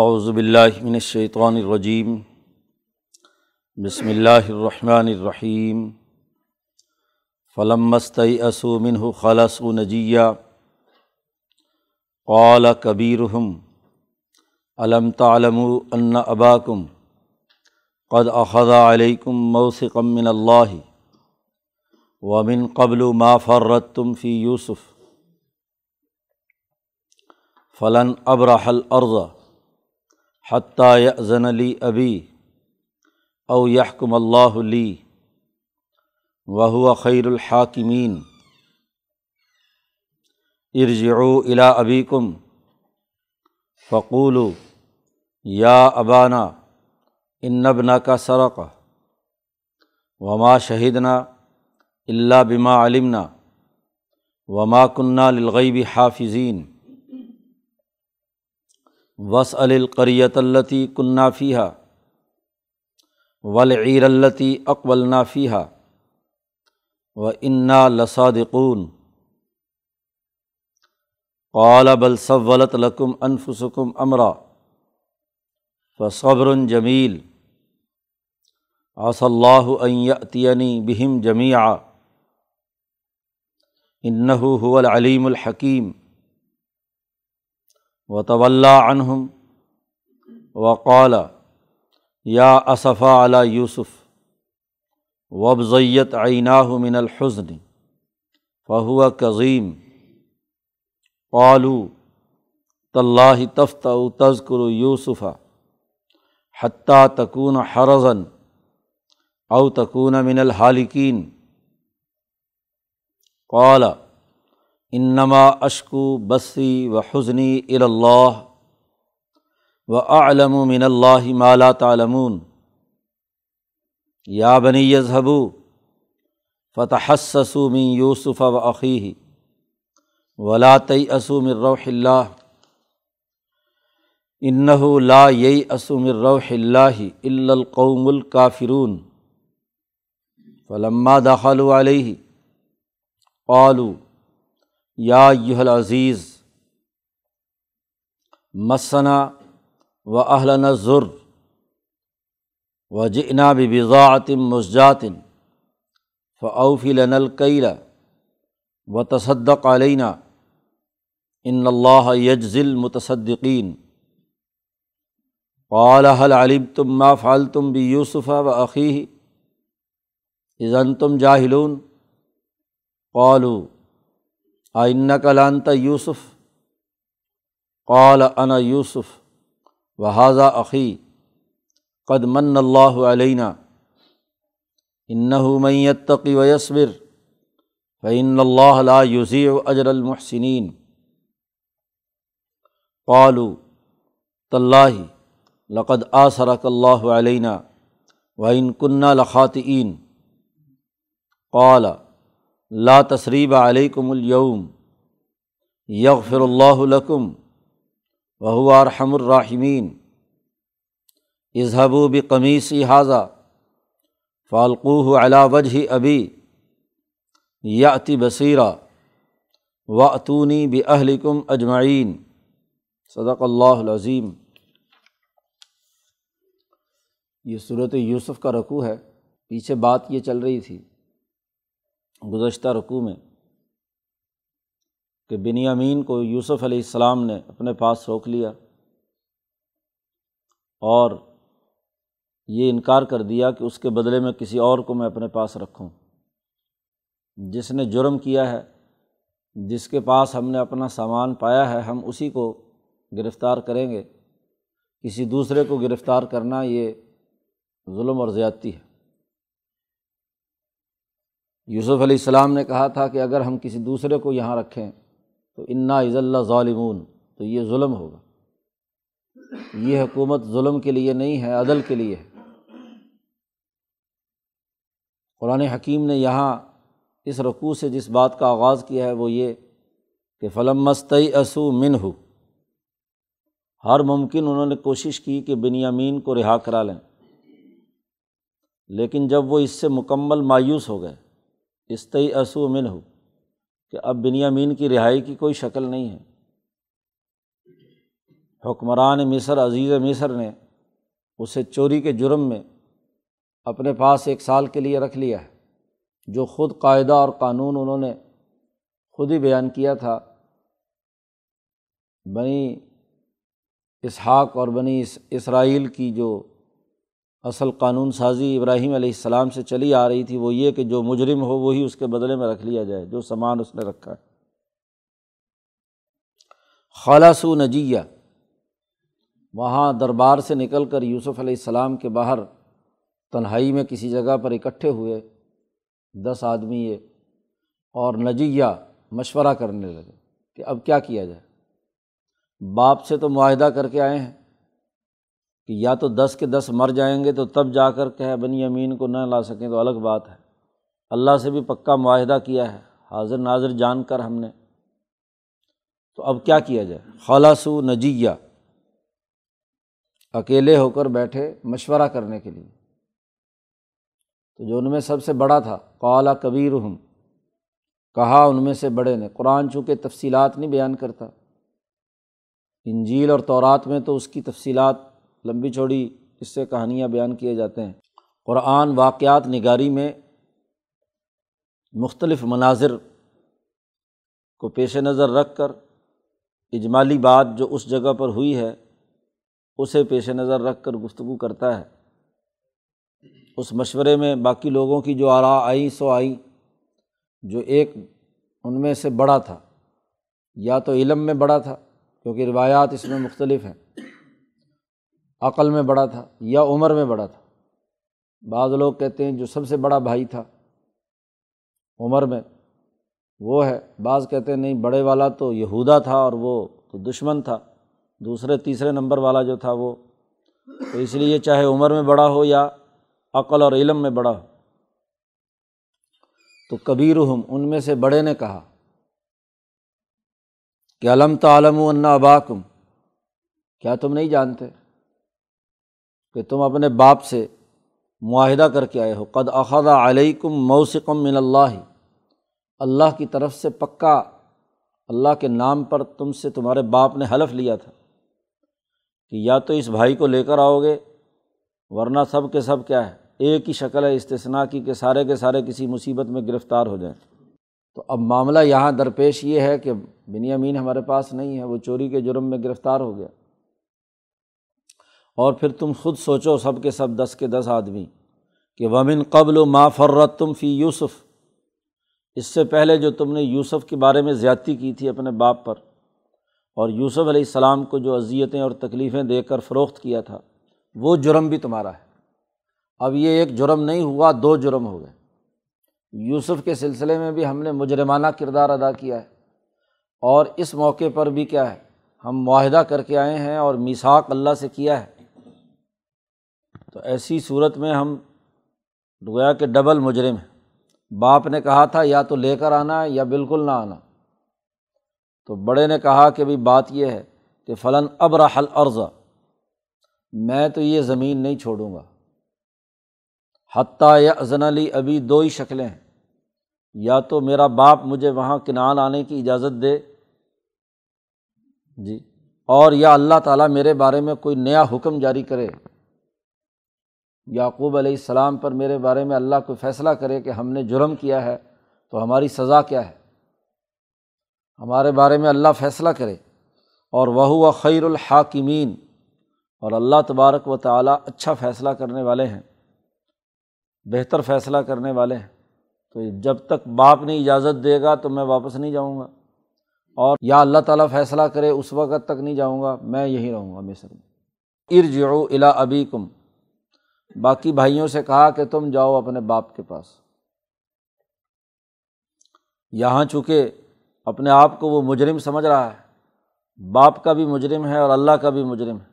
اعوذ باللہ من الشیطان الرجیم، بسم اللہ الرحمن الرحیم فلم مستعی اسو منہ خلص و نجیہ قال کبیرہم علم تعلم ان اباکم، قد اخذ علیکم موثقا من اللہ، ومن قبل ما فرتم فی یوسف، فلن ابرح الارض حتیٰ یأذن لی ابی او یحکم اللہ لی وہو خیر الحاکمین۔ ارجعوا الی ابیکم فقولوا یا ابانا ان کا سرق وما شہدنا اللہ بما علمنا وما کنہ للغیب حافظین۔ وس القریت التی کنّا فیحہ ولعیر التی اقبل نافیہ و انا لصادقون. قال بل صولت لکم انفسکم امرا فصبر جمیل آص اللہ عطینی بہم جمیع انَََََََََََََََََََََََََََََََََََََََََََََََََََََََََََََََََََََََََََََََ و طول و قال یا اصفا علی یوسف وبضیت عیناہ من الحسن فہو کظیم قالو طلّہ تفت و تذکر یوسف حتیٰ تکون حرضن او تکون من الحالکین قال انما اشکو بصی و حسنی الا و علم من اللہ مالا تعلمون۔ یا بنی یذہبو فتحسسو من یوسف و عقی ولا اسو من روح اللہ۔ انََََََََََََََََََََََََََََََََََََََََََََََََََََََ یا یہل عزیز مسنا و اہلن ضر و جنا بضاعتم مسجاتن فعوفی لن القیل و تصدق علینہ ان اللہ یجزل متصدقین قال حل علم تم ما فعل تم بھی یوسف و عقی ازن تم جاہلون؟ قالو آئن کلانتا یوسف قال انا یوسف و حاضہ عقی قد من اللہ علینہ انَََََََََََََََََََََََََََََََََََََََََََََََََََََََََََََََََََََََََََََََََََََََََََََََََ يتقی ويصبر فعن اللہ لا اللہ تصریب علیکم اليوم یغفر اللہ لکم وهو ارحم الراحمین اظہبو بقمیصی حاضہ فالقوہ علا وجہ ابی یاتی بصیرہ و اتونی بہلکم اجمعین صدق اللہ العظیم یہ صورت یوسف کا رقوع ہے، پیچھے بات یہ چل رہی تھی۔ گزشتہ رقوع میں کہ بنی امین کو یوسف علیہ السلام نے اپنے پاس روک لیا اور یہ انکار کر دیا کہ اس کے بدلے میں کسی اور کو میں اپنے پاس رکھوں۔ جس نے جرم کیا ہے، جس کے پاس ہم نے اپنا سامان پایا ہے، ہم اسی کو گرفتار کریں گے۔ کسی دوسرے کو گرفتار کرنا یہ ظلم اور زیادتی ہے۔ یوسف علیہ السلام نے کہا تھا کہ اگر ہم کسی دوسرے کو یہاں رکھیں تو انا عز اللہ ظالمون، تو یہ ظلم ہوگا۔ یہ حکومت ظلم کے لیے نہیں ہے، عدل کے لیے ہے۔ قرآن حکیم نے یہاں اس رقوع سے جس بات کا آغاز کیا ہے وہ یہ کہ فلم مستعی اسو من ہو ہر ممکن انہوں نے کوشش کی کہ بنیامین کو رہا کرا لیں۔ لیکن جب وہ اس سے مکمل مایوس ہو گئے استعی اسو من ہو کہ اب بنیامین کی رہائی کی کوئی شکل نہیں ہے۔ حکمران مصر، عزیز مصر نے اسے چوری کے جرم میں اپنے پاس ایک سال کے لیے رکھ لیا ہے، جو خود قاعدہ اور قانون انہوں نے خود ہی بیان کیا تھا۔ بنی اسحاق اور بنی اسرائیل کی جو اصل قانون سازی ابراہیم علیہ السلام سے چلی آ رہی تھی، وہ یہ کہ جو مجرم ہو وہی اس کے بدلے میں رکھ لیا جائے، جو سامان اس نے رکھا ہے۔ خالصو نجیہ، وہاں دربار سے نکل کر یوسف علیہ السلام کے باہر تنہائی میں کسی جگہ پر اکٹھے ہوئے دس آدمی یہ اور نجیہ مشورہ کرنے لگے کہ اب کیا کیا جائے۔ باپ سے تو معاہدہ کر کے آئے ہیں۔ کہ یا تو دس کے دس مر جائیں گے تو تب جا کر کہ بنی امین کو نہ لا سکیں تو الگ بات ہے۔ اللہ سے بھی پکا معاہدہ کیا ہے، حاضر ناظر جان کر ہم نے۔ تو اب کیا کیا جائے؟ خلاصو نجیہ۔ اکیلے ہو کر بیٹھے مشورہ کرنے کے لیے۔ تو جو ان میں سب سے بڑا تھا قالا کبیر ہوں کہا ان میں سے بڑے نے، قرآن چونکہ تفصیلات نہیں بیان کرتا، انجیل اور تورات میں تو اس کی تفصیلات لمبی چوڑی اس سے کہانیاں بیان کیے جاتے ہیں۔ قرآن واقعات نگاری میں مختلف مناظر کو پیش نظر رکھ کر اجمالی بات جو اس جگہ پر ہوئی ہے، اسے پیش نظر رکھ کر گفتگو کرتا ہے۔ اس مشورے میں باقی لوگوں کی جو آرا آئیں سو آئیں جو ایک ان میں سے بڑا تھا۔ یا تو علم میں بڑا تھا، کیونکہ روایات اس میں مختلف ہیں۔ عقل میں بڑا تھا یا عمر میں بڑا تھا۔ بعض لوگ کہتے ہیں جو سب سے بڑا بھائی تھا عمر میں، وہ ہے۔ بعض کہتے ہیں نہیں، بڑے والا تو یہودا تھا اور وہ تو دشمن تھا۔ دوسرے، تیسرے نمبر والا جو تھا وہ۔ تو اس لیے چاہے عمر میں بڑا ہو یا عقل اور علم میں بڑا ہو۔ تو کبیر ہم ان میں سے بڑے نے کہا کہ علم تعلم و انا اباکم؟ کیا تم نہیں جانتے؟ کہ تم اپنے باپ سے معاہدہ کر کے آئے ہو۔ قد اخذا علیکم موسقم من اللہ۔ اللہ کی طرف سے پکا اللہ کے نام پر تم سے تمہارے باپ نے حلف لیا تھا کہ یا تو اس بھائی کو لے کر آؤ گے، ورنہ سب کے سب کیا ہے، ایک ہی شکل ہے استثنا کی کہ سارے کے سارے کسی مصیبت میں گرفتار ہو جائیں۔ تو اب معاملہ یہاں درپیش یہ ہے کہ بنی امین ہمارے پاس نہیں ہے، وہ چوری کے جرم میں گرفتار ہو گیا۔ اور پھر تم خود سوچو سب کے سب دس کے دس آدمی کہ ومن قبل و ما فرت تم فی یوسف۔ اس سے پہلے جو تم نے یوسف کے بارے میں زیادتی کی تھی اپنے باپ پر، اور یوسف علیہ السلام کو جو اذیتیں اور تکلیفیں دے کر فروخت کیا تھا، وہ جرم بھی تمہارا ہے۔ اب یہ ایک جرم نہیں ہوا، دو جرم ہو گئے۔ یوسف کے سلسلے میں بھی ہم نے مجرمانہ کردار ادا کیا ہے۔ اور اس موقع پر بھی کیا ہے، ہم معاہدہ کر کے آئے ہیں اور میساک اللہ سے کیا ہے۔ تو ایسی صورت میں ہم گویا کہ ڈبل مجرم ہیں۔ باپ نے کہا تھا، یا تو لے کر آنا ہے یا بالکل نہ آنا۔ تو بڑے نے کہا کہ بھائی بات یہ ہے کہ فلاں اب رحل عرضہ میں تو یہ زمین نہیں چھوڑوں گا۔ حتیٰ یا ازن علی ابھی دو ہی شکلیں ہیں۔ یا تو میرا باپ مجھے وہاں کنال آنے کی اجازت دے۔ جی۔ اور یا اللہ تعالیٰ میرے بارے میں کوئی نیا حکم جاری کرے۔ یعقوب علیہ السلام پر میرے بارے میں اللہ کو فیصلہ کرے کہ ہم نے جرم کیا ہے تو ہماری سزا کیا ہے؟ ہمارے بارے میں اللہ فیصلہ کرے۔ اور وہ خیر الحاکمین۔ اور اللہ تبارک و تعالیٰ اچھا فیصلہ کرنے والے ہیں، بہتر فیصلہ کرنے والے ہیں۔ تو جب تک باپ نے اجازت دے گا تو میں واپس نہیں جاؤں گا۔ اور یا اللہ تعالیٰ فیصلہ کرے، اس وقت تک نہیں جاؤں گا، میں یہیں رہوں گا مصر میں۔ ارج الا ابی کم باقی بھائیوں سے کہا کہ تم جاؤ اپنے باپ کے پاس۔ یہاں چونکہ اپنے آپ کو وہ مجرم سمجھ رہا ہے۔ باپ کا بھی مجرم ہے اور اللہ کا بھی مجرم ہے۔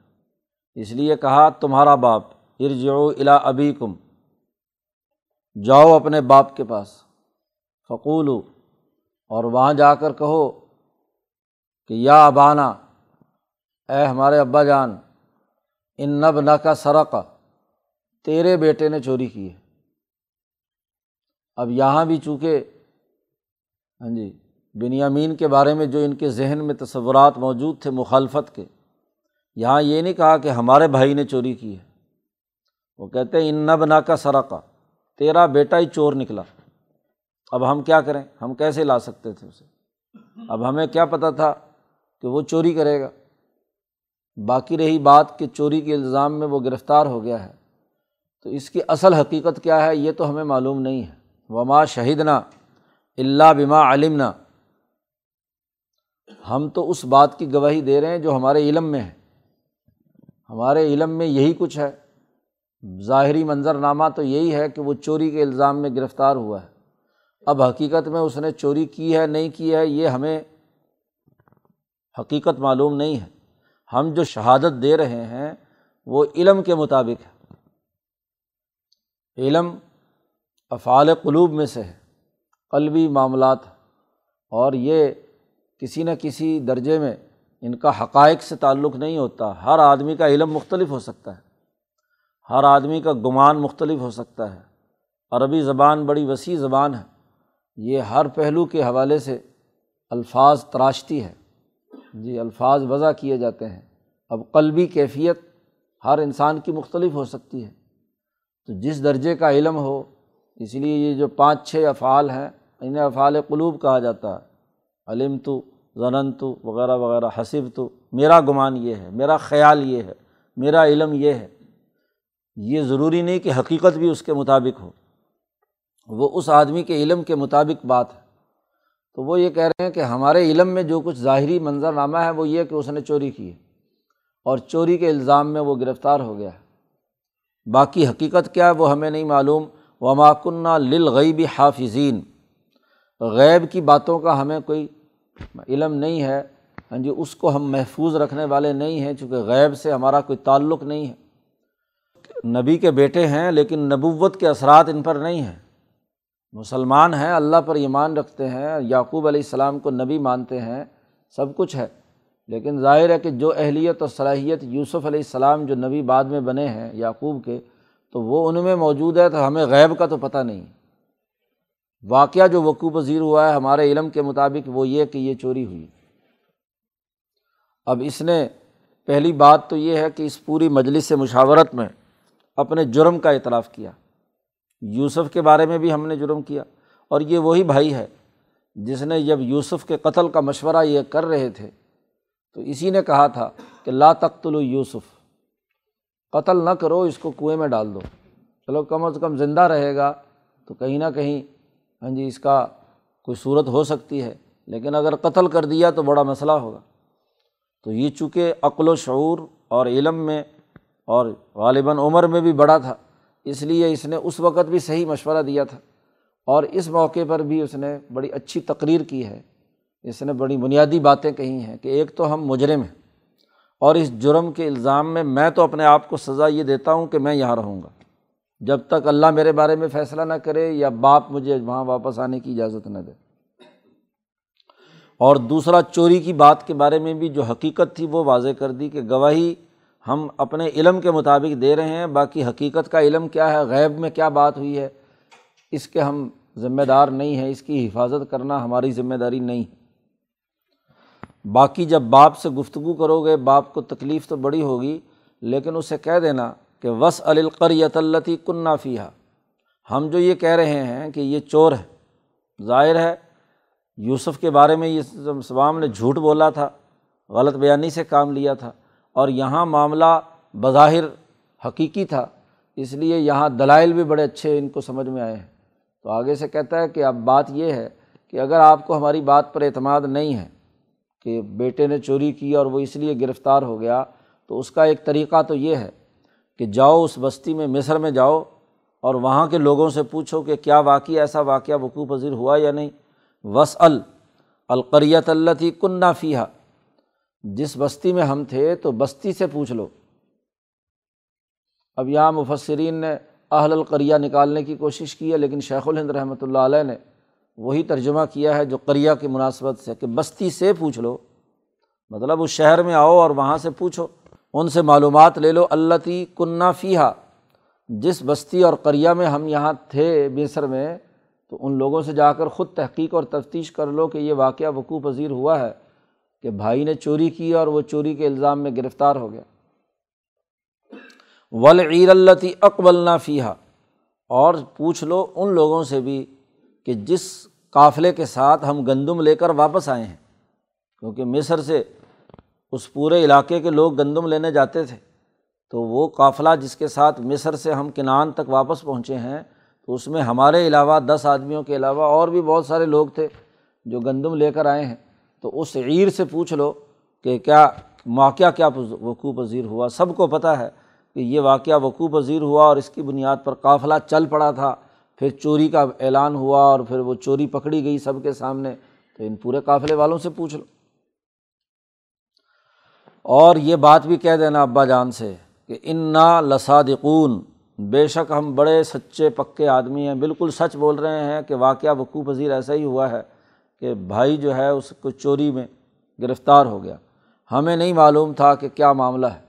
اس لیے کہا، تمہارا باپ، ارجعو الا ابی کم جاؤ اپنے باپ کے پاس۔ فقول اور وہاں جا کر کہو کہ، یا ابانا، اے ہمارے ابا جان، ان نب نہ کا سرق تیرے بیٹے نے چوری کی ہے۔ اب یہاں بھی چونکہ ہاں جی بنیامین کے بارے میں جو ان کے ذہن میں تصورات موجود تھے مخالفت کے، یہاں یہ نہیں کہا کہ ہمارے بھائی نے چوری کی ہے۔ وہ کہتے ہیں، ان نب نا کا سرقہ تیرا بیٹا ہی چور نکلا۔ اب ہم کیا کریں؟ ہم کیسے لا سکتے تھے اسے؟ اب ہمیں کیا پتہ تھا کہ وہ چوری کرے گا۔ باقی رہی بات کہ چوری کے الزام میں وہ گرفتار ہو گیا ہے۔ تو اس کی اصل حقیقت کیا ہے؟ یہ تو ہمیں معلوم نہیں ہے۔ وما شہیدنا اللہ بما علم ہم تو اس بات کی گواہی دے رہے ہیں جو ہمارے علم میں ہے۔ ہمارے علم میں یہی کچھ ہے۔ ظاہری منظر نامہ تو یہی ہے کہ وہ چوری کے الزام میں گرفتار ہوا ہے۔ اب حقیقت میں اس نے چوری کی ہے، نہیں کی ہے، یہ ہمیں حقیقت معلوم نہیں ہے۔ ہم جو شہادت دے رہے ہیں، وہ علم کے مطابق ہے۔ علم افعال قلوب میں سے ہے، قلبی معاملات اور یہ کسی نہ کسی درجے میں ان کا حقائق سے تعلق نہیں ہوتا۔ ہر آدمی کا علم مختلف ہو سکتا ہے۔ ہر آدمی کا گمان مختلف ہو سکتا ہے۔ عربی زبان بڑی وسیع زبان ہے۔ یہ ہر پہلو کے حوالے سے الفاظ تراشتی ہے۔ جی الفاظ وضع کیے جاتے ہیں۔ اب قلبی کیفیت ہر انسان کی مختلف ہو سکتی ہے۔ تو جس درجے کا علم ہو، اس لیے یہ جو پانچ چھ افعال ہیں انہیں افعال قلوب کہا جاتا ہے۔ علم تو ضنن تو وغیرہ وغیرہ حسب تو میرا گمان یہ ہے، میرا خیال یہ ہے، میرا علم یہ ہے۔ یہ ضروری نہیں کہ حقیقت بھی اس کے مطابق ہو۔ وہ اس آدمی کے علم کے مطابق بات ہے۔ تو وہ یہ کہہ رہے ہیں کہ ہمارے علم میں جو کچھ ظاہری منظر نامہ ہے، وہ یہ کہ اس نے چوری کی ہے۔ اور چوری کے الزام میں وہ گرفتار ہو گیا ہے۔ باقی حقیقت کیا ہے وہ ہمیں نہیں معلوم۔ وماکنہ للغیبی حافظین غیب کی باتوں کا ہمیں کوئی علم نہیں ہے۔ ہاں جی اس کو ہم محفوظ رکھنے والے نہیں ہیں چونکہ غیب سے ہمارا کوئی تعلق نہیں ہے۔ نبی کے بیٹے ہیں لیکن نبوت کے اثرات ان پر نہیں ہیں۔ مسلمان ہیں، اللہ پر ایمان رکھتے ہیں۔ یعقوب علیہ السلام کو نبی مانتے ہیں۔ سب کچھ ہے۔ لیکن ظاہر ہے کہ جو اہلیت اور صلاحیت یوسف علیہ السلام جو نبی بعد میں بنے ہیں، یعقوب کے، تو وہ ان میں موجود ہے، تو ہمیں غیب کا تو پتہ نہیں۔ واقعہ جو وقوع پذیر ہوا ہے ہمارے علم کے مطابق وہ یہ کہ یہ چوری ہوئی۔ اب اس نے، پہلی بات تو یہ ہے کہ اس پوری مجلس مشاورت میں اپنے جرم کا اعتراف کیا۔ یوسف کے بارے میں بھی ہم نے جرم کیا۔ اور یہ وہی بھائی ہے جس نے جب یوسف کے قتل کا مشورہ یہ کر رہے تھے تو اسی نے کہا تھا کہ لا تختل یوسف، قتل نہ کرو، اس کو کنویں میں ڈال دو۔ چلو، کم از کم زندہ رہے گا تو کہیں نہ کہیں ہاں جی اس کا کوئی صورت ہو سکتی ہے۔ لیکن اگر قتل کر دیا تو بڑا مسئلہ ہوگا۔ تو یہ چونکہ عقل و شعور اور علم میں اور غالباً عمر میں بھی بڑا تھا، اس لیے اس نے اس وقت بھی صحیح مشورہ دیا تھا۔ اور اس موقع پر بھی اس نے بڑی اچھی تقریر کی ہے۔ اس نے بڑی بنیادی باتیں کہی ہیں کہ ایک تو ہم مجرم ہیں اور اس جرم کے الزام میں میں تو اپنے آپ کو سزا یہ دیتا ہوں کہ میں یہاں رہوں گا۔ جب تک اللہ میرے بارے میں فیصلہ نہ کرے یا باپ مجھے وہاں واپس آنے کی اجازت نہ دے۔ اور دوسرا، چوری کی بات کے بارے میں بھی جو حقیقت تھی وہ واضح کر دی کہ گواہی ہم اپنے علم کے مطابق دے رہے ہیں، باقی حقیقت کا علم کیا ہے، غیب میں کیا بات ہوئی ہے، اس کے ہم ذمہ دار نہیں ہیں، اس کی حفاظت کرنا ہماری ذمہ داری نہیں۔ ہے باقی جب باپ سے گفتگو کرو گے، باپ کو تکلیف تو بڑی ہوگی، لیکن اسے کہہ دینا کہ وس القریت التی کن نافیہ ہم جو یہ کہہ رہے ہیں کہ یہ چور ہے، ظاہر ہے، یوسف کے بارے میں یہ سوام نے جھوٹ بولا تھا، غلط بیانی سے کام لیا تھا، اور یہاں معاملہ بظاہر حقیقی تھا، اس لیے یہاں دلائل بھی بڑے اچھے ان کو سمجھ میں آئے ہیں۔ تو آگے سے کہتا ہے کہ اب بات یہ ہے کہ اگر آپ کو ہماری بات پر اعتماد نہیں ہے کہ بیٹے نے چوری کی اور وہ اس لیے گرفتار ہو گیا، تو اس کا ایک طریقہ تو یہ ہے کہ جاؤ اس بستی میں، مصر میں جاؤ اور وہاں کے لوگوں سے پوچھو کہ کیا واقعہ ایسا واقعہ وقوع پذیر ہوا یا نہیں۔ وس القریت اللہ تھی کن فیحہ جس بستی میں ہم تھے تو بستی سے پوچھ لو۔ اب یہاں مفسرین نے اہل القریہ نکالنے کی کوشش کی ہے، لیکن شیخ الہند رحمۃ اللہ علیہ نے وہی ترجمہ کیا ہے جو قریہ کی مناسبت سے کہ بستی سے پوچھ لو۔ مطلب اس شہر میں آؤ اور وہاں سے پوچھو۔ ان سے معلومات لے لو۔ اللہ تی کنّا فیحہ جس بستی اور قریہ میں ہم یہاں تھے مصر میں، تو ان لوگوں سے جا کر خود تحقیق اور تفتیش کر لو کہ یہ واقعہ وقوع پذیر ہوا ہے کہ بھائی نے چوری کی اور وہ چوری کے الزام میں گرفتار ہو گیا۔ ولعیر التی اقبل فیحہ اور پوچھ لو ان لوگوں سے بھی کہ جس قافلے کے ساتھ ہم گندم لے کر واپس آئے ہیں۔ کیونکہ مصر سے اس پورے علاقے کے لوگ گندم لینے جاتے تھے۔ تو وہ قافلہ جس کے ساتھ مصر سے ہم کنان تک واپس پہنچے ہیں، تو اس میں ہمارے علاوہ دس آدمیوں کے علاوہ اور بھی بہت سارے لوگ تھے جو گندم لے کر آئے ہیں۔ تو اس عیر سے پوچھ لو کہ کیا واقعہ کیا وقوع پذیر ہوا؟ سب کو پتہ ہے کہ یہ واقعہ وقوع پذیر ہوا اور اس کی بنیاد پر قافلہ چل پڑا تھا۔ پھر چوری کا اعلان ہوا اور پھر وہ چوری پکڑی گئی سب کے سامنے، تو ان پورے قافلے والوں سے پوچھ لو۔ اور یہ بات بھی کہہ دینا ابا جان سے کہ ان نا لسادقون بے شک ہم بڑے سچے پکے آدمی ہیں، بالکل سچ بول رہے ہیں کہ واقعہ وقوع پذیر ایسا ہی ہوا ہے کہ بھائی جو ہے اس کو چوری میں گرفتار ہو گیا۔ ہمیں نہیں معلوم تھا کہ کیا معاملہ ہے۔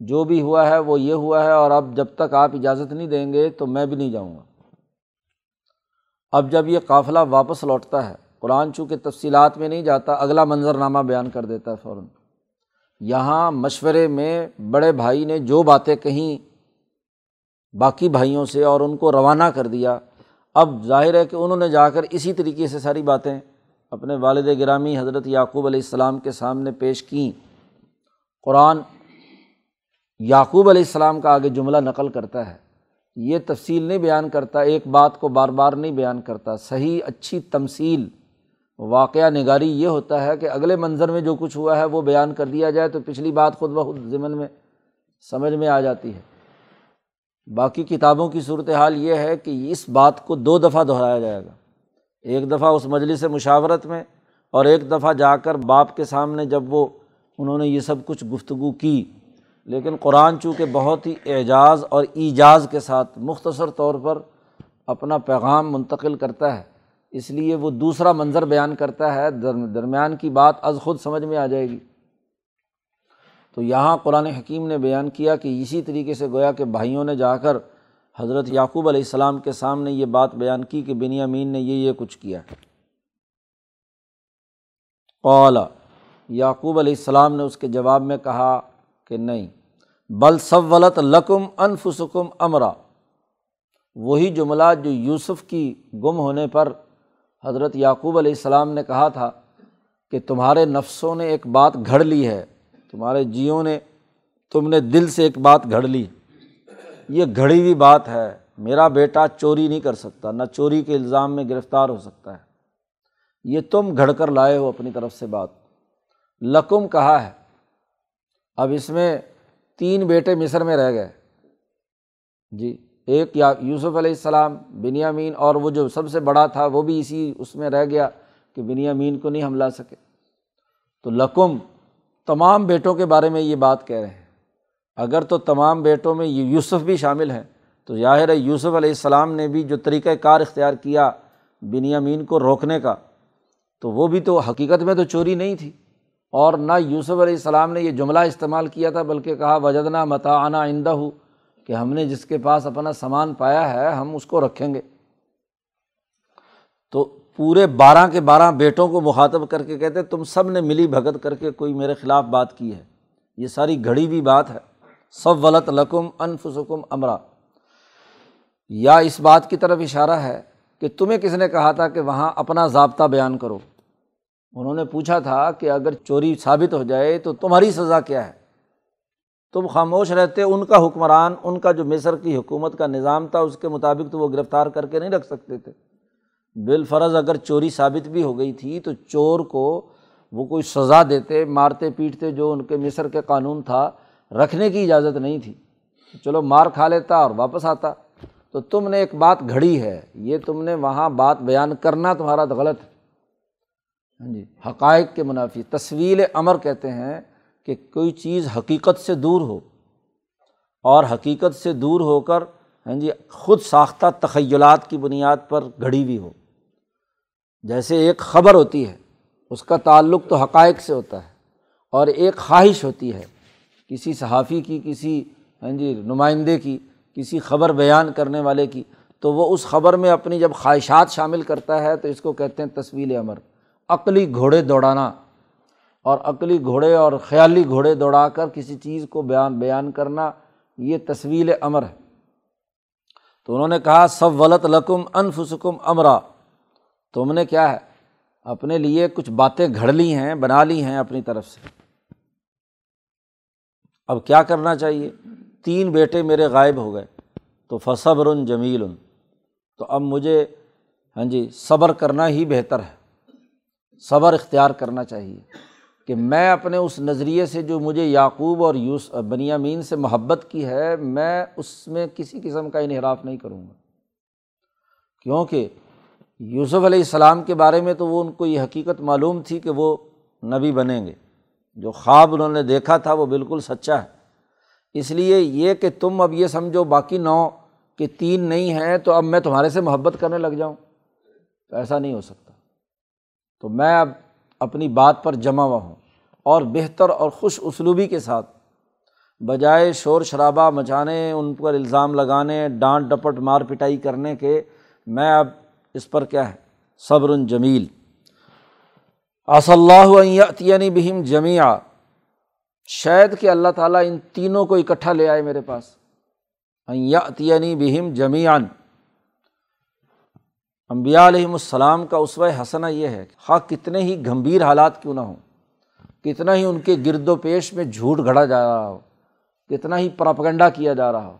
جو بھی ہوا ہے وہ یہ ہوا ہے اور اب جب تک آپ اجازت نہیں دیں گے تو میں بھی نہیں جاؤں گا۔ اب جب یہ قافلہ واپس لوٹتا ہے، قرآن چونکہ تفصیلات میں نہیں جاتا، اگلا منظر نامہ بیان کر دیتا ہے فوراً۔ یہاں مشورے میں بڑے بھائی نے جو باتیں کہیں باقی بھائیوں سے اور ان کو روانہ کر دیا، اب ظاہر ہے کہ انہوں نے جا کر اسی طریقے سے ساری باتیں اپنے والد گرامی حضرت یعقوب علیہ السلام کے سامنے پیش کیں۔ قرآن یعقوب علیہ السلام کا آگے جملہ نقل کرتا ہے۔ یہ تفصیل نہیں بیان کرتا، ایک بات کو بار بار نہیں بیان کرتا، صحیح، اچھی تمصیل واقعہ نگاری یہ ہوتا ہے کہ اگلے منظر میں جو کچھ ہوا ہے وہ بیان کر دیا جائے تو پچھلی بات خود بخود ضمن میں، سمجھ میں آ جاتی ہے۔ باقی کتابوں کی صورت حال یہ ہے کہ اس بات کو دو دفعہ دہرایا جائے گا۔ ایک دفعہ اس مجلس مشاورت میں اور ایک دفعہ جا کر باپ کے سامنے جب وہ، انہوں نے یہ سب کچھ گفتگو کی۔ لیکن قرآن چونکہ بہت ہی اعجاز اور ایجاز کے ساتھ مختصر طور پر اپنا پیغام منتقل کرتا ہے، اس لیے وہ دوسرا منظر بیان کرتا ہے درمیان کی بات از خود سمجھ میں آ جائے گی۔ تو یہاں قرآن حکیم نے بیان کیا کہ اسی طریقے سے گویا کہ بھائیوں نے جا کر حضرت یعقوب علیہ السلام کے سامنے یہ بات بیان کی کہ بنی امین نے یہ یہ کچھ کیا۔ قولا یعقوب علیہ السلام نے اس کے جواب میں کہا کہ نہیں، بل سولت لکم انفسکم امرا۔ وہی جملہ جو یوسف کی گم ہونے پر حضرت یعقوب علیہ السلام نے کہا تھا کہ تمہارے نفسوں نے ایک بات گھڑ لی ہے، تمہارے جیوں نے، تم نے دل سے ایک بات گھڑ لی۔ یہ گھڑی ہوئی بات ہے، میرا بیٹا چوری نہیں کر سکتا، نہ چوری کے الزام میں گرفتار ہو سکتا ہے۔ یہ تم گھڑ کر لائے ہو اپنی طرف سے بات۔ لقم کہا ہے۔ اب اس میں تین بیٹے مصر میں رہ گئے۔ جی ایک یا یوسف علیہ السلام، بنیامین، اور وہ جو سب سے بڑا تھا، وہ بھی اسی اس میں رہ گیا کہ بنیامین کو نہیں ہم لا سکے۔ تو لقم تمام بیٹوں کے بارے میں یہ بات کہہ رہے ہیں۔ اگر تو تمام بیٹوں میں یہ یوسف بھی شامل ہیں، تو ظاہر ہے یوسف علیہ السلام نے بھی جو طریقۂ کار اختیار کیا بنیامین کو روکنے کا، تو وہ بھی تو حقیقت میں تو چوری نہیں تھی۔ اور نہ یوسف علیہ السلام نے یہ جملہ استعمال کیا تھا، بلکہ کہا، وجدنا متعانہ آئندہ ہو کہ ہم نے جس کے پاس اپنا سامان پایا ہے، ہم اس کو رکھیں گے۔ تو پورے بارہ کے بارہ بیٹوں کو مخاطب کر کے کہتے، تم سب نے ملی بھگت کر کے کوئی میرے خلاف بات کی ہے۔ یہ ساری گھڑی ہوئی بات ہے۔ سب ولط لقم انفسکم امرا۔ یا اس بات کی طرف اشارہ ہے کہ تمہیں کس نے کہا تھا کہ وہاں اپنا ضابطہ بیان کرو۔ انہوں نے پوچھا تھا کہ اگر چوری ثابت ہو جائے تو تمہاری سزا کیا ہے؟ تم خاموش رہتے ان کا حکمران، ان کا جو مصر کی حکومت کا نظام تھا، اس کے مطابق تو وہ گرفتار کر کے نہیں رکھ سکتے تھے۔ بالفرض اگر چوری ثابت بھی ہو گئی تھی تو چور کو وہ کوئی سزا دیتے، مارتے پیٹتے جو ان کے مصر کے قانون تھا، رکھنے کی اجازت نہیں تھی۔ چلو مار کھا لیتا اور واپس آتا۔ تو تم نے ایک بات گھڑی ہے، یہ تم نے وہاں بات بیان کرنا تمہارا تو غلط ہے۔ ہاں جی حقائق کے منافی تصویل امر کہتے ہیں کہ کوئی چیز حقیقت سے دور ہو اور حقیقت سے دور ہو کر ہاں جی خود ساختہ تخیلات کی بنیاد پر گھڑی ہوئی ہو۔ جیسے ایک خبر ہوتی ہے، اس کا تعلق تو حقائق سے ہوتا ہے اور ایک خواہش ہوتی ہے، کسی صحافی کی، کسی ہاں جی نمائندے کی، کسی خبر بیان کرنے والے کی۔ تو وہ اس خبر میں اپنی جب خواہشات شامل کرتا ہے تو اس کو کہتے ہیں تصویر امر۔ عقلی گھوڑے دوڑانا اور عقلی گھوڑے اور خیالی گھوڑے دوڑا کر کسی چیز کو بیان بیان کرنا، یہ تصویل امر ہے۔ تو انہوں نے کہا سب ولط لکم انفسکم امرا۔ تم نے کیا ہے؟ اپنے لیے کچھ باتیں گھڑ لی ہیں، بنا لی ہیں اپنی طرف سے۔ اب کیا کرنا چاہیے؟ تین بیٹے میرے غائب ہو گئے۔ تو فصبر جمیل۔ تو اب مجھے ہاں جی صبر کرنا ہی بہتر ہے۔ صبر اختیار کرنا چاہیے کہ میں اپنے اس نظریے سے جو مجھے یعقوب اور یوس بنیامین سے محبت کی ہے، میں اس میں کسی قسم کا انحراف نہیں کروں گا۔ کیونکہ یوسف علیہ السلام کے بارے میں تو وہ ان کو یہ حقیقت معلوم تھی کہ وہ نبی بنیں گے۔ جو خواب انہوں نے دیکھا تھا وہ بالکل سچا ہے۔ اس لیے یہ کہ تم اب یہ سمجھو باقی نو کہ تین نہیں ہیں تو اب میں تمہارے سے محبت کرنے لگ جاؤں۔ تو ایسا نہیں ہو سکتا۔ تو میں اب اپنی بات پر جمع ہوا ہوں اور بہتر اور خوش اسلوبی کے ساتھ، بجائے شور شرابہ مچانے، ان پر الزام لگانے، ڈانٹ ڈپٹ مار پٹائی کرنے کے، میں اب اس پر کیا ہے؟ صبر جمیل۔ اص اللہ بہم جمیا شاید کہ اللہ تعالیٰ ان تینوں کو اکٹھا لے آئے میرے پاس۔ عطینی بہم جمیان امبیا علیہم السلام کا اسوۂ حسنہ یہ ہے کہ خواہ کتنے ہی گمبھیر حالات کیوں نہ ہوں، کتنا ہی ان کے گرد و پیش میں جھوٹ گھڑا جا رہا ہو، کتنا ہی پراپگنڈا کیا جا رہا ہو،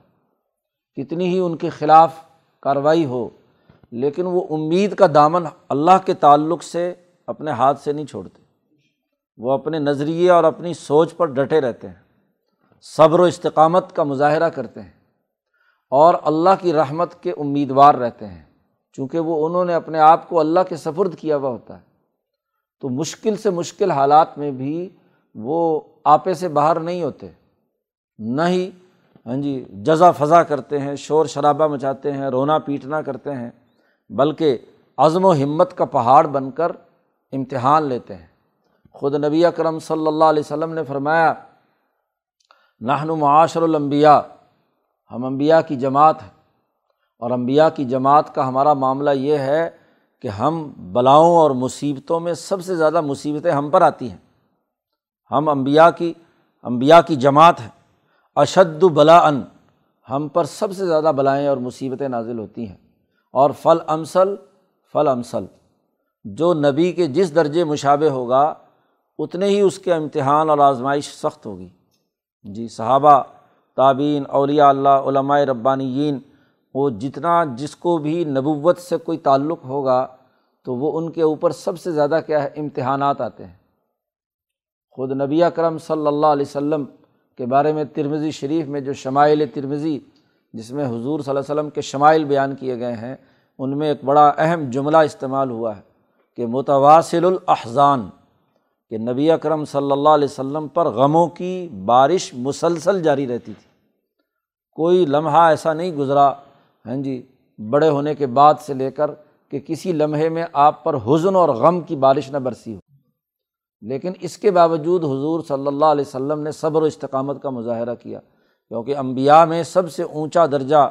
کتنی ہی ان کے خلاف کارروائی ہو، لیکن وہ امید کا دامن اللہ کے تعلق سے اپنے ہاتھ سے نہیں چھوڑتے۔ وہ اپنے نظریے اور اپنی سوچ پر ڈٹے رہتے ہیں، صبر و استقامت کا مظاہرہ کرتے ہیں اور اللہ کی رحمت کے امیدوار رہتے ہیں۔ چونکہ وہ انہوں نے اپنے آپ کو اللہ کے سفرد کیا ہوا ہوتا ہے۔ تو مشکل سے مشکل حالات میں بھی وہ آپے سے باہر نہیں ہوتے، نہ ہی ہاں جی جزا فضا کرتے ہیں، شور شرابہ مچاتے ہیں، رونا پیٹنا کرتے ہیں، بلکہ عزم و ہمت کا پہاڑ بن کر امتحان لیتے ہیں۔ خود نبی اکرم صلی اللہ علیہ وسلم نے فرمایا نہن معاشر المبیا ہم امبیا کی جماعت ہیں۔ اور امبیا کی جماعت کا ہمارا معاملہ یہ ہے کہ ہم بلاؤں اور مصیبتوں میں سب سے زیادہ مصیبتیں ہم پر آتی ہیں۔ ہم امبیا کی امبیا کی جماعت ہیں۔ اشد بلا ان ہم پر سب سے زیادہ بلائیں اور مصیبتیں نازل ہوتی ہیں۔ اور فل امسل فل امسل، جو نبی کے جس درجے مشابے ہوگا، اتنے ہی اس کے امتحان اور آزمائش سخت ہوگی۔ جی صحابہ تعبین اولیاء اللہ، علماء ربانیین وہ جتنا جس کو بھی نبوت سے کوئی تعلق ہوگا تو وہ ان کے اوپر سب سے زیادہ کیا ہے، امتحانات آتے ہیں۔ خود نبی اکرم صلی اللہ علیہ و سلم کے بارے میں ترمزی شریف میں جو شمائل ترمزی جس میں حضور صلی اللہ علیہ وسلم کے شمائل بیان کیے گئے ہیں، ان میں ایک بڑا اہم جملہ استعمال ہوا ہے کہ متواصل الاحزان، کہ نبی اکرم صلی اللہ علیہ وسلم پر غموں کی بارش مسلسل جاری رہتی تھی۔ کوئی لمحہ ایسا نہیں گزرا ہاں جی بڑے ہونے کے بعد سے لے کر کہ کسی لمحے میں آپ پر حزن اور غم کی بارش نہ برسی ہو۔ لیکن اس کے باوجود حضور صلی اللہ علیہ وسلم نے صبر و استقامت کا مظاہرہ کیا، کیونکہ امبیا میں سب سے اونچا درجہ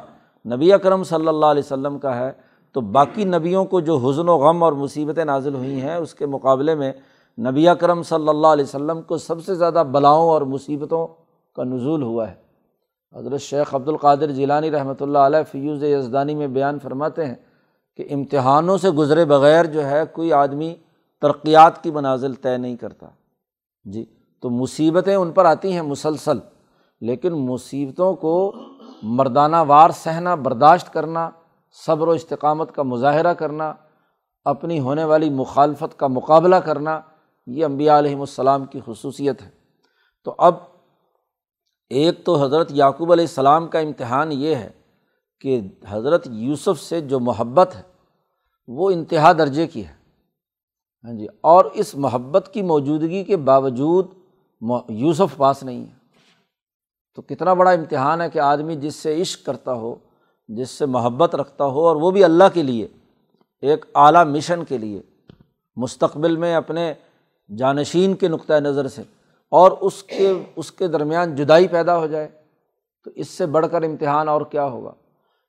نبی اکرم صلی اللہ علیہ وسلم کا ہے۔ تو باقی نبیوں کو جو حزن و غم اور مصیبتیں نازل ہوئی ہیں، اس کے مقابلے میں نبی اکرم صلی اللہ علیہ وسلم کو سب سے زیادہ بلاؤں اور مصیبتوں کا نزول ہوا ہے۔ حضرت شیخ عبد القادر جیلانی رحمۃ اللہ علیہ فیوز یزدانی میں بیان فرماتے ہیں کہ امتحانوں سے گزرے بغیر جو ہے کوئی آدمی ترقیات کی منازل طے نہیں کرتا۔ جی تو مصیبتیں ان پر آتی ہیں مسلسل، لیکن مصیبتوں کو مردانہ وار سہنا، برداشت کرنا، صبر و استقامت کا مظاہرہ کرنا، اپنی ہونے والی مخالفت کا مقابلہ کرنا، یہ امبیا علیہم السلام کی خصوصیت ہے۔ تو اب ایک تو حضرت یعقوب علیہ السلام کا امتحان یہ ہے کہ حضرت یوسف سے جو محبت ہے، وہ انتہا درجے کی ہے۔ ہاں جی اور اس محبت کی موجودگی کے باوجود یوسف پاس نہیں ہے۔ تو کتنا بڑا امتحان ہے کہ آدمی جس سے عشق کرتا ہو، جس سے محبت رکھتا ہو، اور وہ بھی اللہ کے لیے، ایک اعلیٰ مشن کے لیے، مستقبل میں اپنے جانشین کے نقطۂ نظر سے۔ اور اس کے اس کے درمیان جدائی پیدا ہو جائے تو اس سے بڑھ کر امتحان اور کیا ہوگا؟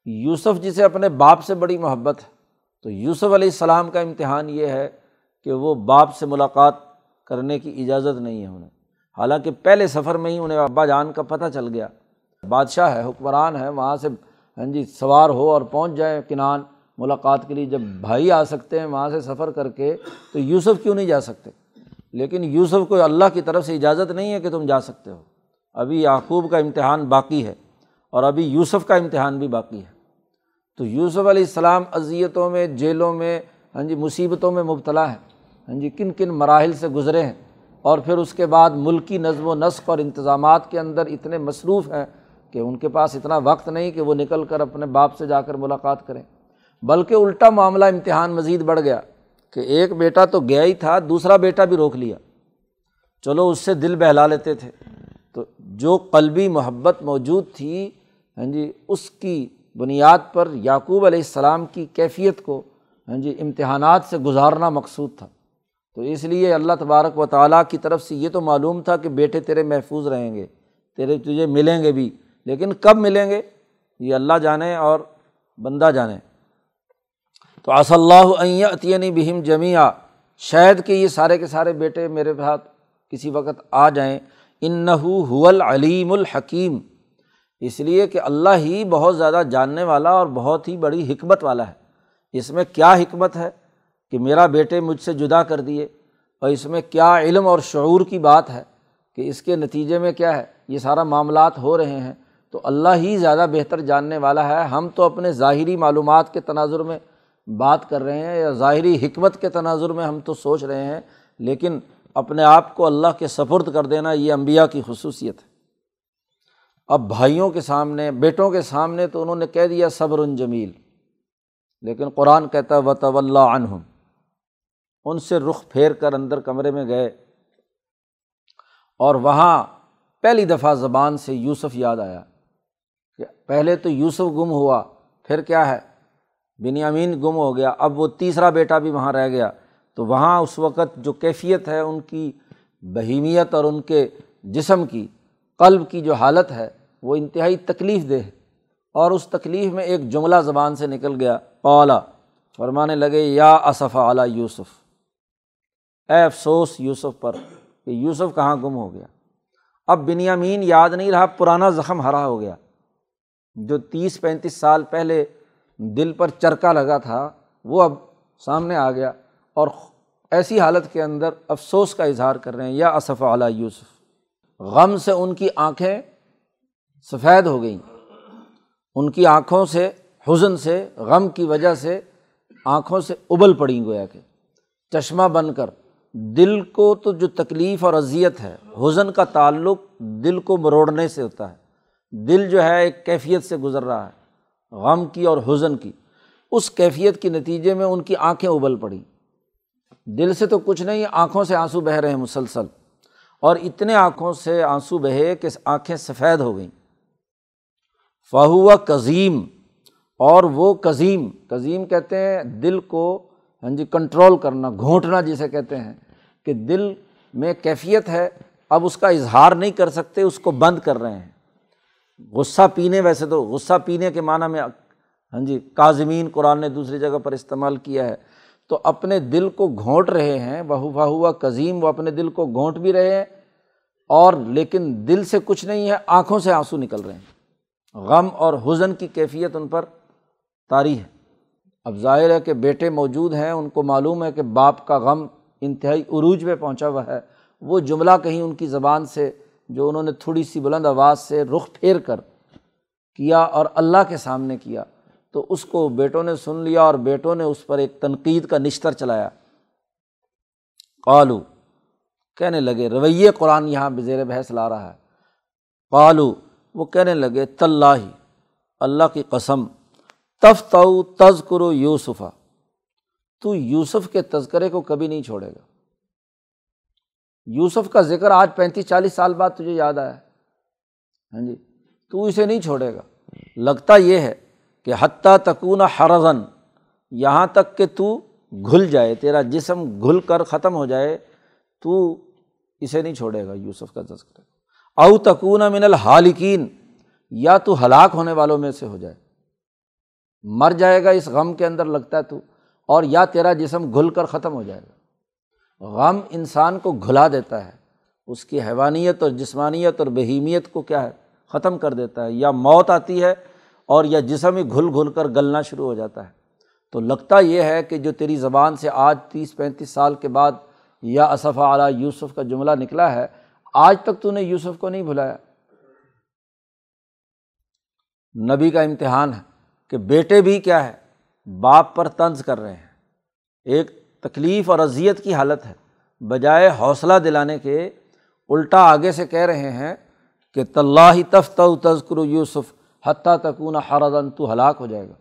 یوسف جسے اپنے باپ سے بڑی محبت ہے، تو یوسف علیہ السلام کا امتحان یہ ہے کہ وہ باپ سے ملاقات کرنے کی اجازت نہیں ہے انہیں۔ حالانکہ پہلے سفر میں ہی انہیں ابا جان کا پتہ چل گیا۔ بادشاہ ہے، حکمران ہے، وہاں سے ہاں جی سوار ہو اور پہنچ جائیں کنان۔ ملاقات کے لیے جب بھائی آ سکتے ہیں وہاں سے سفر کر کے، تو یوسف کیوں نہیں جا سکتے؟ لیکن یوسف کو اللہ کی طرف سے اجازت نہیں ہے کہ تم جا سکتے ہو۔ ابھی یعقوب کا امتحان باقی ہے اور ابھی یوسف کا امتحان بھی باقی ہے۔ تو یوسف علیہ السلام اذیتوں میں، جیلوں میں ہاں جی مصیبتوں میں مبتلا ہے۔ ہاں جی کن کن مراحل سے گزرے ہیں۔ اور پھر اس کے بعد ملکی نظم و نسق اور انتظامات کے اندر اتنے مصروف ہیں کہ ان کے پاس اتنا وقت نہیں کہ وہ نکل کر اپنے باپ سے جا کر ملاقات کریں۔ بلکہ الٹا معاملہ امتحان مزید بڑھ گیا۔ کہ ایک بیٹا تو گیا ہی تھا، دوسرا بیٹا بھی روک لیا۔ چلو اس سے دل بہلا لیتے تھے۔ تو جو قلبی محبت موجود تھی ہاں جی اس کی بنیاد پر یعقوب علیہ السلام کی کیفیت کو ہاں جی امتحانات سے گزارنا مقصود تھا۔ تو اس لیے اللہ تبارک و تعالیٰ کی طرف سے یہ تو معلوم تھا کہ بیٹے تیرے محفوظ رہیں گے، تیرے تجھے ملیں گے بھی۔ لیکن کب ملیں گے؟ یہ اللہ جانے اور بندہ جانے۔ تو اص اللہ عطینی بہم جمیا شاید کہ یہ سارے کے سارے بیٹے میرے ساتھ کسی وقت آ جائیں۔ ان حول علیم الحکیم۔ اس لیے کہ اللہ ہی بہت زیادہ جاننے والا اور بہت ہی بڑی حکمت والا ہے۔ اس میں کیا حکمت ہے کہ میرا بیٹے مجھ سے جدا کر دیے؟ اور اس میں کیا علم اور شعور کی بات ہے کہ اس کے نتیجے میں کیا ہے؟ یہ سارا معاملات ہو رہے ہیں۔ تو اللہ ہی زیادہ بہتر جاننے والا ہے۔ ہم تو اپنے ظاہری معلومات کے تناظر میں بات کر رہے ہیں یا ظاہری حکمت کے تناظر میں ہم تو سوچ رہے ہیں، لیکن اپنے آپ کو اللہ کے سپرد کر دینا یہ امبیا کی خصوصیت ہے۔ اب بھائیوں کے سامنے، بیٹوں کے سامنے تو انہوں نے کہہ دیا صبر جمیل، لیکن قرآن کہتا و طو اللہ عنہم ان سے رخ پھیر کر اندر کمرے میں گئے۔ اور وہاں پہلی دفعہ زبان سے یوسف یاد آیا کہ پہلے تو یوسف گم ہوا، پھر کیا ہے؟ بنیامین گم ہو گیا، اب وہ تیسرا بیٹا بھی وہاں رہ گیا۔ تو وہاں اس وقت جو کیفیت ہے، ان کی بہیمیت اور ان کے جسم کی، قلب کی جو حالت ہے، وہ انتہائی تکلیف دہ ہے۔ اور اس تکلیف میں ایک جملہ زبان سے نکل گیا اولا فرمانے لگے، یا اصف اعلیٰ یوسف۔ اے افسوس یوسف پر کہ یوسف کہاں گم ہو گیا۔ اب بنیامین یاد نہیں رہا، پرانا زخم ہرا ہو گیا۔ جو تیس پینتیس سال پہلے دل پر چرکا لگا تھا، وہ اب سامنے آ گیا اور ایسی حالت کے اندر افسوس کا اظہار کر رہے ہیں، یا اصف اعلیٰ یوسف۔ غم سے ان کی آنکھیں سفید ہو گئیں۔ ان کی آنکھوں سے، حزن سے، غم کی وجہ سے آنکھوں سے ابل پڑیں گویا کہ چشمہ بن کر۔ دل کو تو جو تکلیف اور اذیت ہے، حزن کا تعلق دل کو مروڑنے سے ہوتا ہے۔ دل جو ہے، ایک کیفیت سے گزر رہا ہے۔ غم کی اور حزن کی۔ اس کیفیت کے نتیجے میں ان کی آنکھیں ابل پڑیں۔ دل سے تو کچھ نہیں، آنکھوں سے آنسو بہہ رہے ہیں مسلسل۔ اور اتنے آنکھوں سے آنسو بہے کہ آنکھیں سفید ہو گئیں۔ فہو کظیم، اور وہ کظیم کظیم کہتے ہیں دل کو ہاں جی کنٹرول کرنا، گھونٹنا جسے کہتے ہیں، کہ دل میں کیفیت ہے، اب اس کا اظہار نہیں کر سکتے، اس کو بند کر رہے ہیں۔ غصہ پینے ویسے تو غصہ پینے کے معنیٰ میں ہاں جی کاظمین قرآن نے دوسری جگہ پر استعمال کیا ہے۔ تو اپنے دل کو گھونٹ رہے ہیں بہو ہوا کظیم، وہ اپنے دل کو گھونٹ بھی رہے ہیں اور لیکن دل سے کچھ نہیں ہے، آنکھوں سے آنسو نکل رہے ہیں۔ غم اور حزن کی کیفیت ان پر طاری ہے۔ اب ظاہر ہے کہ بیٹے موجود ہیں، ان کو معلوم ہے کہ باپ کا غم انتہائی عروج میں پہنچا ہوا ہے۔ وہ جملہ کہیں ان کی زبان سے جو انہوں نے تھوڑی سی بلند آواز سے رخ پھیر کر کیا اور اللہ کے سامنے کیا، تو اس کو بیٹوں نے سن لیا اور بیٹوں نے اس پر ایک تنقید کا نشتر چلایا۔ قالو، کہنے لگے، رویے قرآن یہاں بزیر بحث لا رہا ہے۔ قالو، وہ کہنے لگے طلّہ اللہ کی قسم تف تو تز کرو یوسفا، تو یوسف کے تذکرے کو کبھی نہیں چھوڑے گا۔ یوسف کا ذکر آج پینتیس چالیس سال بعد تجھے یاد آیا ہاں جی؟ تو اسے نہیں چھوڑے گا۔ لگتا یہ ہے کہ حتیٰ تکون حرضن یہاں تک کہ تو گھل جائے، تیرا جسم گھل کر ختم ہو جائے، تو اسے نہیں چھوڑے گا یوسف کا تذکرہ۔ او تکون من الحالکین، یا تو ہلاک ہونے والوں میں سے ہو جائے۔ مر جائے گا اس غم کے اندر، لگتا ہے تو، اور یا تیرا جسم گھل کر ختم ہو جائے گا۔ غم انسان کو گھلا دیتا ہے۔ اس کی حیوانیت اور جسمانیت اور بہیمیت کو کیا ہے؟ ختم کر دیتا ہے۔ یا موت آتی ہے اور یا جسم ہی گھل گھل کر گلنا شروع ہو جاتا ہے۔ تو لگتا یہ ہے کہ جو تیری زبان سے آج تیس پینتیس سال کے بعد یا اصف اعلیٰ یوسف کا جملہ نکلا ہے، آج تک تو نے یوسف کو نہیں بھلایا۔ نبی کا امتحان ہے کہ بیٹے بھی کیا ہے؟ باپ پر طنز کر رہے ہیں۔ ایک تکلیف اور اذیت کی حالت ہے۔ بجائے حوصلہ دلانے کے الٹا آگے سے کہہ رہے ہیں کہ طلّہ تفت و تذکر یوسف حتیٰ تکون حردن تو ہلاک ہو جائے گا۔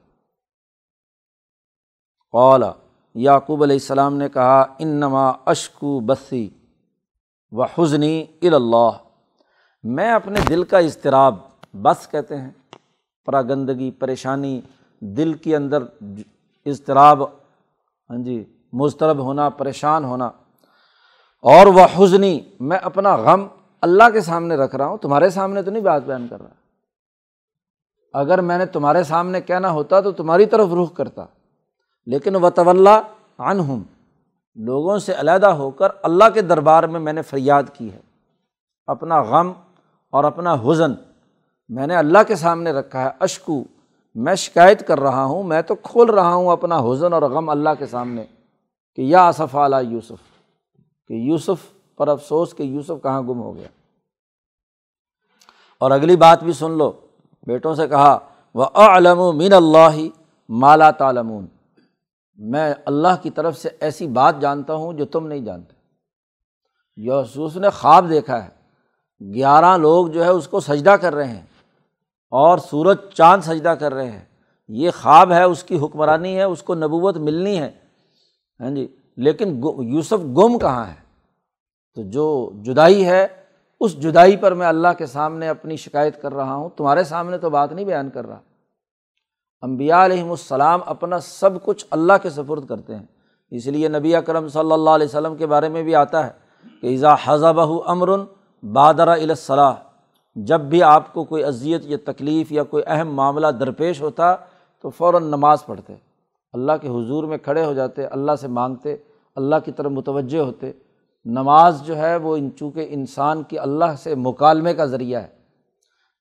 اولا یعقوب علیہ السلام نے کہا ان نما اشکو بسی و حزنی الا میں اپنے دل کا اضطراب بس کہتے ہیں، پراگندگی، پریشانی، دل کے اندر اضطراب۔ ہاں جی مضطرب ہونا، پریشان ہونا۔ اور وہ حزنی، میں اپنا غم اللہ کے سامنے رکھ رہا ہوں، تمہارے سامنے تو نہیں بات بیان کر رہا۔ اگر میں نے تمہارے سامنے کہنا ہوتا تو تمہاری طرف رخ کرتا، لیکن و طول ہوں لوگوں سے علیحدہ ہو کر اللہ کے دربار میں میں نے فریاد کی ہے۔ اپنا غم اور اپنا حزن میں نے اللہ کے سامنے رکھا ہے۔ اشکو، میں شکایت کر رہا ہوں، میں تو کھول رہا ہوں اپنا حزن اور غم اللہ کے سامنے۔ کہ یا اصف اعلیٰ یوسف، کہ یوسف پر افسوس کہ یوسف کہاں گم ہو گیا۔ اور اگلی بات بھی سن لو، بیٹوں سے کہا وہ علم مین اللہ مالا تعلمون۔ میں اللہ کی طرف سے ایسی بات جانتا ہوں جو تم نہیں جانتے۔ یوسوس نے خواب دیکھا ہے، گیارہ لوگ جو ہے اس کو سجدہ کر رہے ہیں اور سورج چاند سجدہ کر رہے ہیں۔ یہ خواب ہے، اس کی حکمرانی ہے، اس کو نبوت ملنی ہے۔ ہاں جی لیکن یوسف گم کہاں ہے؟ تو جو جدائی ہے، اس جدائی پر میں اللہ کے سامنے اپنی شکایت کر رہا ہوں، تمہارے سامنے تو بات نہیں بیان کر رہا۔ امبیا علیہم السلام اپنا سب کچھ اللہ کے سفرد کرتے ہیں۔ اس لیے نبی اکرم صلی اللہ علیہ وسلم کے بارے میں بھی آتا ہے کہ ایزا حضا بہ امر بادرا الصلاح، جب بھی آپ کو کوئی اذیت یا تکلیف یا کوئی اہم معاملہ درپیش ہوتا تو فوراً نماز پڑھتے۔ اللہ کے حضور میں کھڑے ہو جاتے، اللہ سے مانگتے، اللہ کی طرف متوجہ ہوتے۔ نماز جو ہے وہ ان چونکہ انسان کی اللہ سے مکالمے کا ذریعہ ہے۔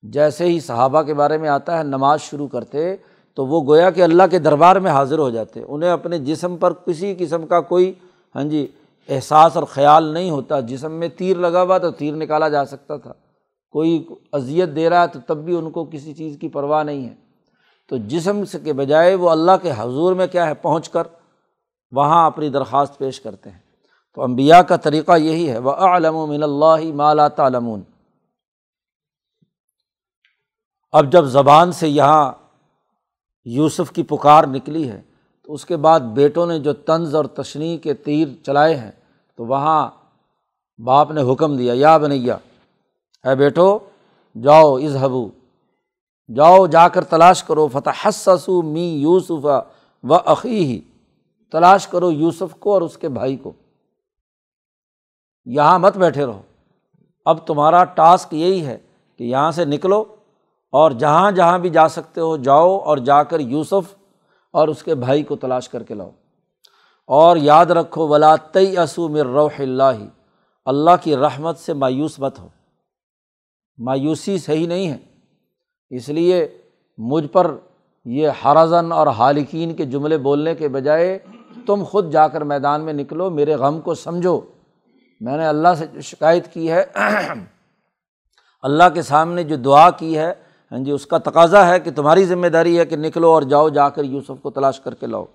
جیسے ہی صحابہ کے بارے میں آتا ہے، نماز شروع کرتے، تو وہ گویا کہ اللہ کے دربار میں حاضر ہو جاتے۔ انہیں اپنے جسم پر کسی قسم کا کوئی ہاں جی احساس اور خیال نہیں ہوتا۔ جسم میں تیر لگا ہوا تو تیر نکالا جا سکتا تھا۔ کوئی اذیت دے رہا ہے تو تب بھی ان کو کسی چیز کی پرواہ نہیں ہے۔ تو جسم سے کے بجائے وہ اللہ کے حضور میں کیا ہے؟ پہنچ کر وہاں اپنی درخواست پیش کرتے ہیں۔ تو امبیا کا طریقہ یہی ہے وہ علم و من اللہ مالا تعلمون۔ اب جب زبان سے یہاں یوسف کی پکار نکلی ہے، تو اس کے بعد بیٹوں نے جو طنز اور تشنی کے تیر چلائے ہیں، تو وہاں باپ نے حکم دیا، یا بنیا، اے بیٹو، جاؤ اظہبو جاؤ، جا کر تلاش کرو فتح حسسو می یوسف و عقی ہی تلاش کرو یوسف کو اور اس کے بھائی کو۔ یہاں مت بیٹھے رہو۔ اب تمہارا ٹاسک یہی ہے کہ یہاں سے نکلو اور جہاں جہاں بھی جا سکتے ہو جاؤ اور جا کر یوسف اور اس کے بھائی کو تلاش کر کے لاؤ۔ اور یاد رکھو، ولا تئی اسو مر روح اللہ اللہ کی رحمت سے مایوس مت ہو۔ مایوسی صحیح نہیں ہے۔ اس لیے مجھ پر یہ حرضن اور حالکین کے جملے بولنے کے بجائے تم خود جا کر میدان میں نکلو، میرے غم کو سمجھو۔ میں نے اللہ سے جو شکایت کی ہے۔ اللہ کے سامنے جو دعا کی ہے ہاں جی اس کا تقاضا ہے کہ تمہاری ذمہ داری ہے کہ نکلو اور جاؤ، جا کر یوسف کو تلاش کر کے لاؤ۔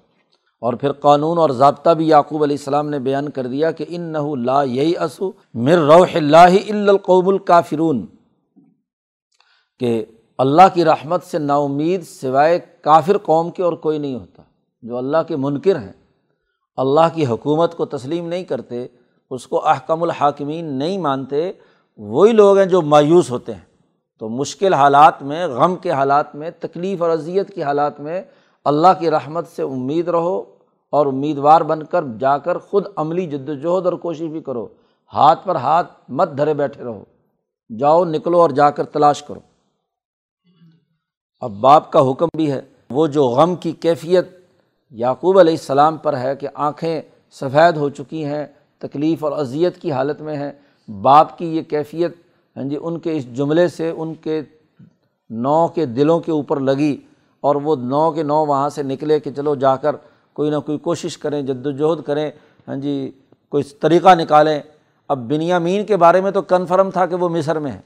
اور پھر قانون اور ضابطہ بھی یعقوب علیہ السلام نے بیان کر دیا کہ ان نہ لا یہی اسو مر روح اللہ القوم الکافرون۔ کہ اللہ کی رحمت سے نا امید سوائے کافر قوم کے اور کوئی نہیں ہوتا۔ جو اللہ کے منکر ہیں، اللہ کی حکومت کو تسلیم نہیں کرتے، اس کو احکم الحاکمین نہیں مانتے، وہی لوگ ہیں جو مایوس ہوتے ہیں۔ تو مشکل حالات میں، غم کے حالات میں، تکلیف اور اذیت کے حالات میں اللہ کی رحمت سے امید رہو اور امیدوار بن کر جا کر خود عملی جد وجہد اور کوشش بھی کرو۔ ہاتھ پر ہاتھ مت دھرے بیٹھے رہو۔ جاؤ، نکلو اور جا کر تلاش کرو۔ اب باپ کا حکم بھی ہے۔ وہ جو غم کی کیفیت یعقوب علیہ السلام پر ہے کہ آنکھیں سفید ہو چکی ہیں، تکلیف اور اذیت کی حالت میں ہیں، باپ کی یہ کیفیت ہاں جی ان کے اس جملے سے، ان کے نو کے دلوں کے اوپر لگی اور وہ نو کے نو وہاں سے نکلے کہ چلو جا کر کوئی نہ کوئی کوشش کریں جد وجہد کریں ہاں جی کوئی طریقہ نکالیں۔ اب بنیامین کے بارے میں تو کنفرم تھا کہ وہ مصر میں ہے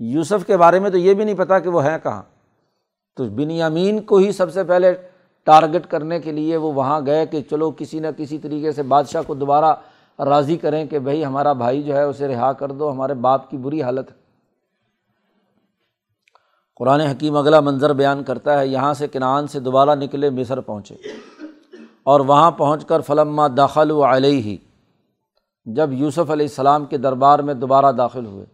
یوسف کے بارے میں تو یہ بھی نہیں پتہ کہ وہ ہیں کہاں۔ تو بنیامین کو ہی سب سے پہلے ٹارگٹ کرنے کے لیے وہ وہاں گئے کہ چلو کسی نہ کسی طریقے سے بادشاہ کو دوبارہ راضی کریں کہ بھائی ہمارا بھائی جو ہے اسے رہا کر دو، ہمارے باپ کی بری حالت۔ ہے قرآن حکیم اگلا منظر بیان کرتا ہے، یہاں سے کنعان سے دوبارہ نکلے مصر پہنچے۔ اور وہاں پہنچ کر فلما داخل و علیہ ہی جب یوسف علیہ السلام کے دربار میں دوبارہ داخل ہوئے۔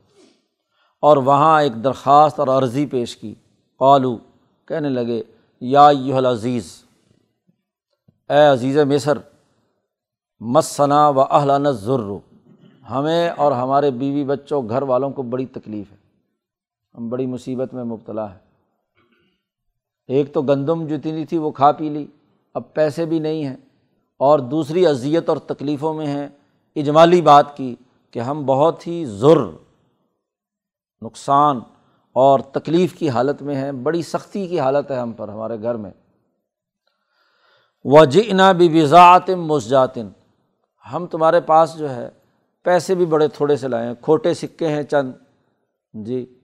اور وہاں ایک درخواست اور عرضی پیش کی قالو کہنے لگے، یا یو العزیز، اے عزیز مصر مسنا و اہلان ضرور ہمیں اور ہمارے بیوی بچوں، گھر والوں کو بڑی تکلیف ہے۔ ہم بڑی مصیبت میں مبتلا ہے ایک تو گندم جتنی تھی وہ کھا پی لی، اب پیسے بھی نہیں ہیں۔ اور دوسری اذیت اور تکلیفوں میں ہیں۔ اجمالی بات کی کہ ہم بہت ہی ضر، نقصان اور تکلیف کی حالت میں ہیں، بڑی سختی کی حالت ہے ہم پر ہمارے گھر میں۔ وجنا بھی وضاعت مسجاتن ہم تمہارے پاس جو ہے، پیسے بھی بڑے تھوڑے سے لائے ہیں، کھوٹے سکے ہیں چند۔ جی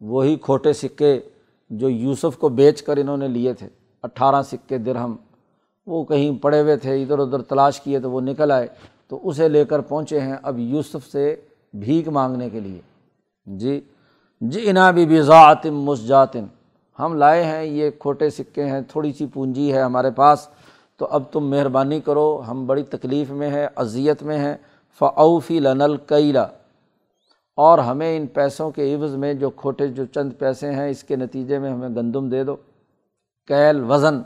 وہی کھوٹے سکے جو یوسف کو بیچ کر انہوں نے لیے تھے۔ اٹھارہ سکے درہم۔ وہ کہیں پڑے ہوئے تھے، ادھر ادھر تلاش کیے تو وہ نکل آئے۔ تو اسے لے کر پہنچے ہیں اب یوسف سے بھیک مانگنے کے لیے۔ جی جی انا بھی بزاعتم مسجاتن ہم لائے ہیں، یہ کھوٹے سکے ہیں، تھوڑی سی پونجی ہے ہمارے پاس، تو اب تم مہربانی کرو، ہم بڑی تکلیف میں ہیں، اذیت میں ہیں فعوفی لنل کیلا اور ہمیں ان پیسوں کے عوض میں جو کھوٹے، جو چند پیسے ہیں، اس کے نتیجے میں ہمیں گندم دے دو. کیل، وزن،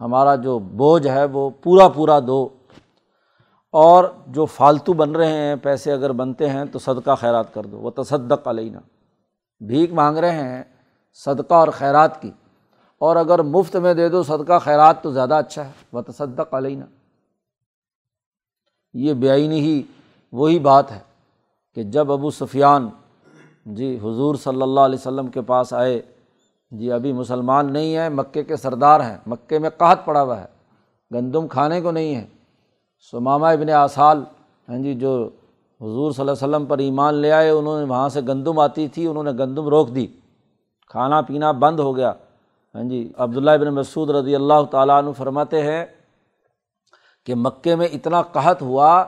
ہمارا جو بوجھ ہے وہ پورا پورا دو. اور جو فالتو بن رہے ہیں، پیسے اگر بنتے ہیں تو صدقہ خیرات کر دو. وہ تصدق علینا بھیک مانگ رہے ہیں صدقہ اور خیرات کی۔ اور اگر مفت میں دے دو صدقہ، خیرات تو زیادہ اچھا ہے۔ وہ تصدق علینا یہ بےآینی ہی وہی بات ہے کہ جب ابو سفیان جی حضور صلی اللہ علیہ وسلم کے پاس آئے جی ابھی مسلمان نہیں ہیں، مکے کے سردار ہیں، مکے میں قحط پڑا ہوا ہے، گندم کھانے کو نہیں ہے۔ سمامہ ابن آسال ہاں جی جو حضور صلی اللہ علیہ وسلم پر ایمان لے آئے، انہوں نے وہاں سے گندم آتی تھی، انہوں نے گندم روک دی۔ کھانا پینا بند ہو گیا۔ ہاں جی عبداللہ ابن مسعود رضی اللہ تعالیٰ عنہ فرماتے ہیں کہ مکے میں اتنا قحط ہوا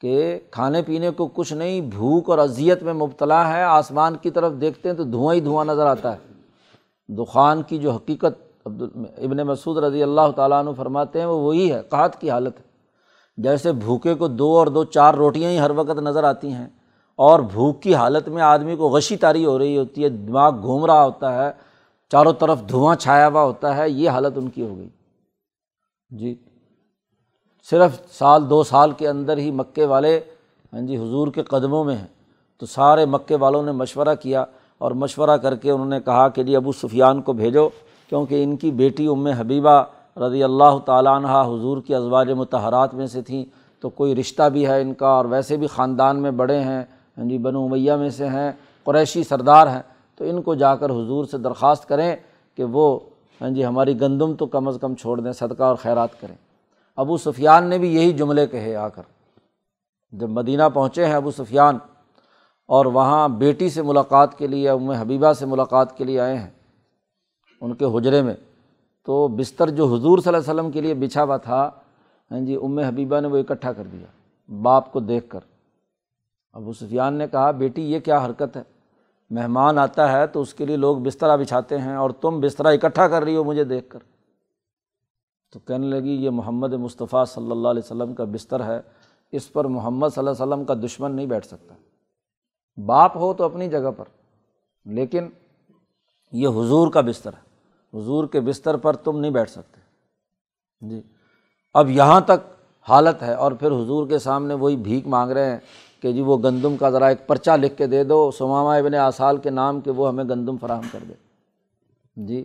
کہ کھانے پینے کو کچھ نہیں، بھوک اور اذیت میں مبتلا ہے۔ آسمان کی طرف دیکھتے ہیں تو دھواں ہی دھواں نظر آتا ہے۔ دخان کی جو حقیقت ابن مسعود رضی اللہ تعالیٰ عنہ فرماتے ہیں، وہ وہی ہے، قحط کی حالت ہے۔ جیسے بھوکے کو دو اور دو چار روٹیاں ہی ہر وقت نظر آتی ہیں اور بھوک کی حالت میں آدمی کو غشی تاری ہو رہی ہوتی ہے، دماغ گھوم رہا ہوتا ہے، چاروں طرف دھواں چھایا ہوا ہوتا ہے، یہ حالت ان کی ہو گئی۔ جی۔ صرف سال، دو سال کے اندر ہی مکے والے ہاں جی حضور کے قدموں میں ہیں۔ تو سارے مکے والوں نے مشورہ کیا اور مشورہ کر کے انہوں نے کہا کہ جی ابو سفیان کو بھیجو، کیونکہ ان کی بیٹی ام حبیبہ رضی اللہ تعالیٰ عنہ حضور کی ازواج متحرات میں سے تھیں تو کوئی رشتہ بھی ہے ان کا اور ویسے بھی خاندان میں بڑے ہیں ہاں جی بنو امیہ میں سے ہیں، قریشی سردار ہیں، تو ان کو جا کر حضور سے درخواست کریں کہ وہ ہاں جی ہماری گندم تو کم از کم چھوڑ دیں، صدقہ اور خیرات کریں۔ ابو سفیان نے بھی یہی جملے کہے آ کر۔ جب مدینہ پہنچے ہیں ابو سفیان اور وہاں بیٹی سے ملاقات کے لیے، ام حبیبہ سے ملاقات کے لیے آئے ہیں، ان کے حجرے میں تو بستر جو حضور صلی اللہ علیہ وسلم کے لیے بچھا ہوا تھا ہاں جی ام حبیبہ نے وہ اکٹھا کر دیا، باپ کو دیکھ کر۔ ابو سفیان نے کہا، بیٹی، یہ کیا حرکت ہے؟ مہمان آتا ہے تو اس کے لیے لوگ بسترا بچھاتے ہیں اور تم بسترا اکٹھا کر رہی ہو مجھے دیکھ کر۔ تو کہنے لگی، یہ محمد مصطفیٰ صلی اللہ علیہ وسلم کا بستر ہے، اس پر محمد صلی اللہ علیہ وسلم کا دشمن نہیں بیٹھ سکتا۔ باپ ہو تو اپنی جگہ پر، لیکن یہ حضور کا بستر ہے۔ حضور کے بستر پر تم نہیں بیٹھ سکتے۔ جی۔ اب یہاں تک حالت ہے اور پھر حضور کے سامنے وہی بھیک مانگ رہے ہیں کہ جی وہ گندم کا ذرا ایک پرچہ لکھ کے دے دو، سمامہ ابن آسال کے نام کہ وہ ہمیں گندم فراہم کر دے۔ جی۔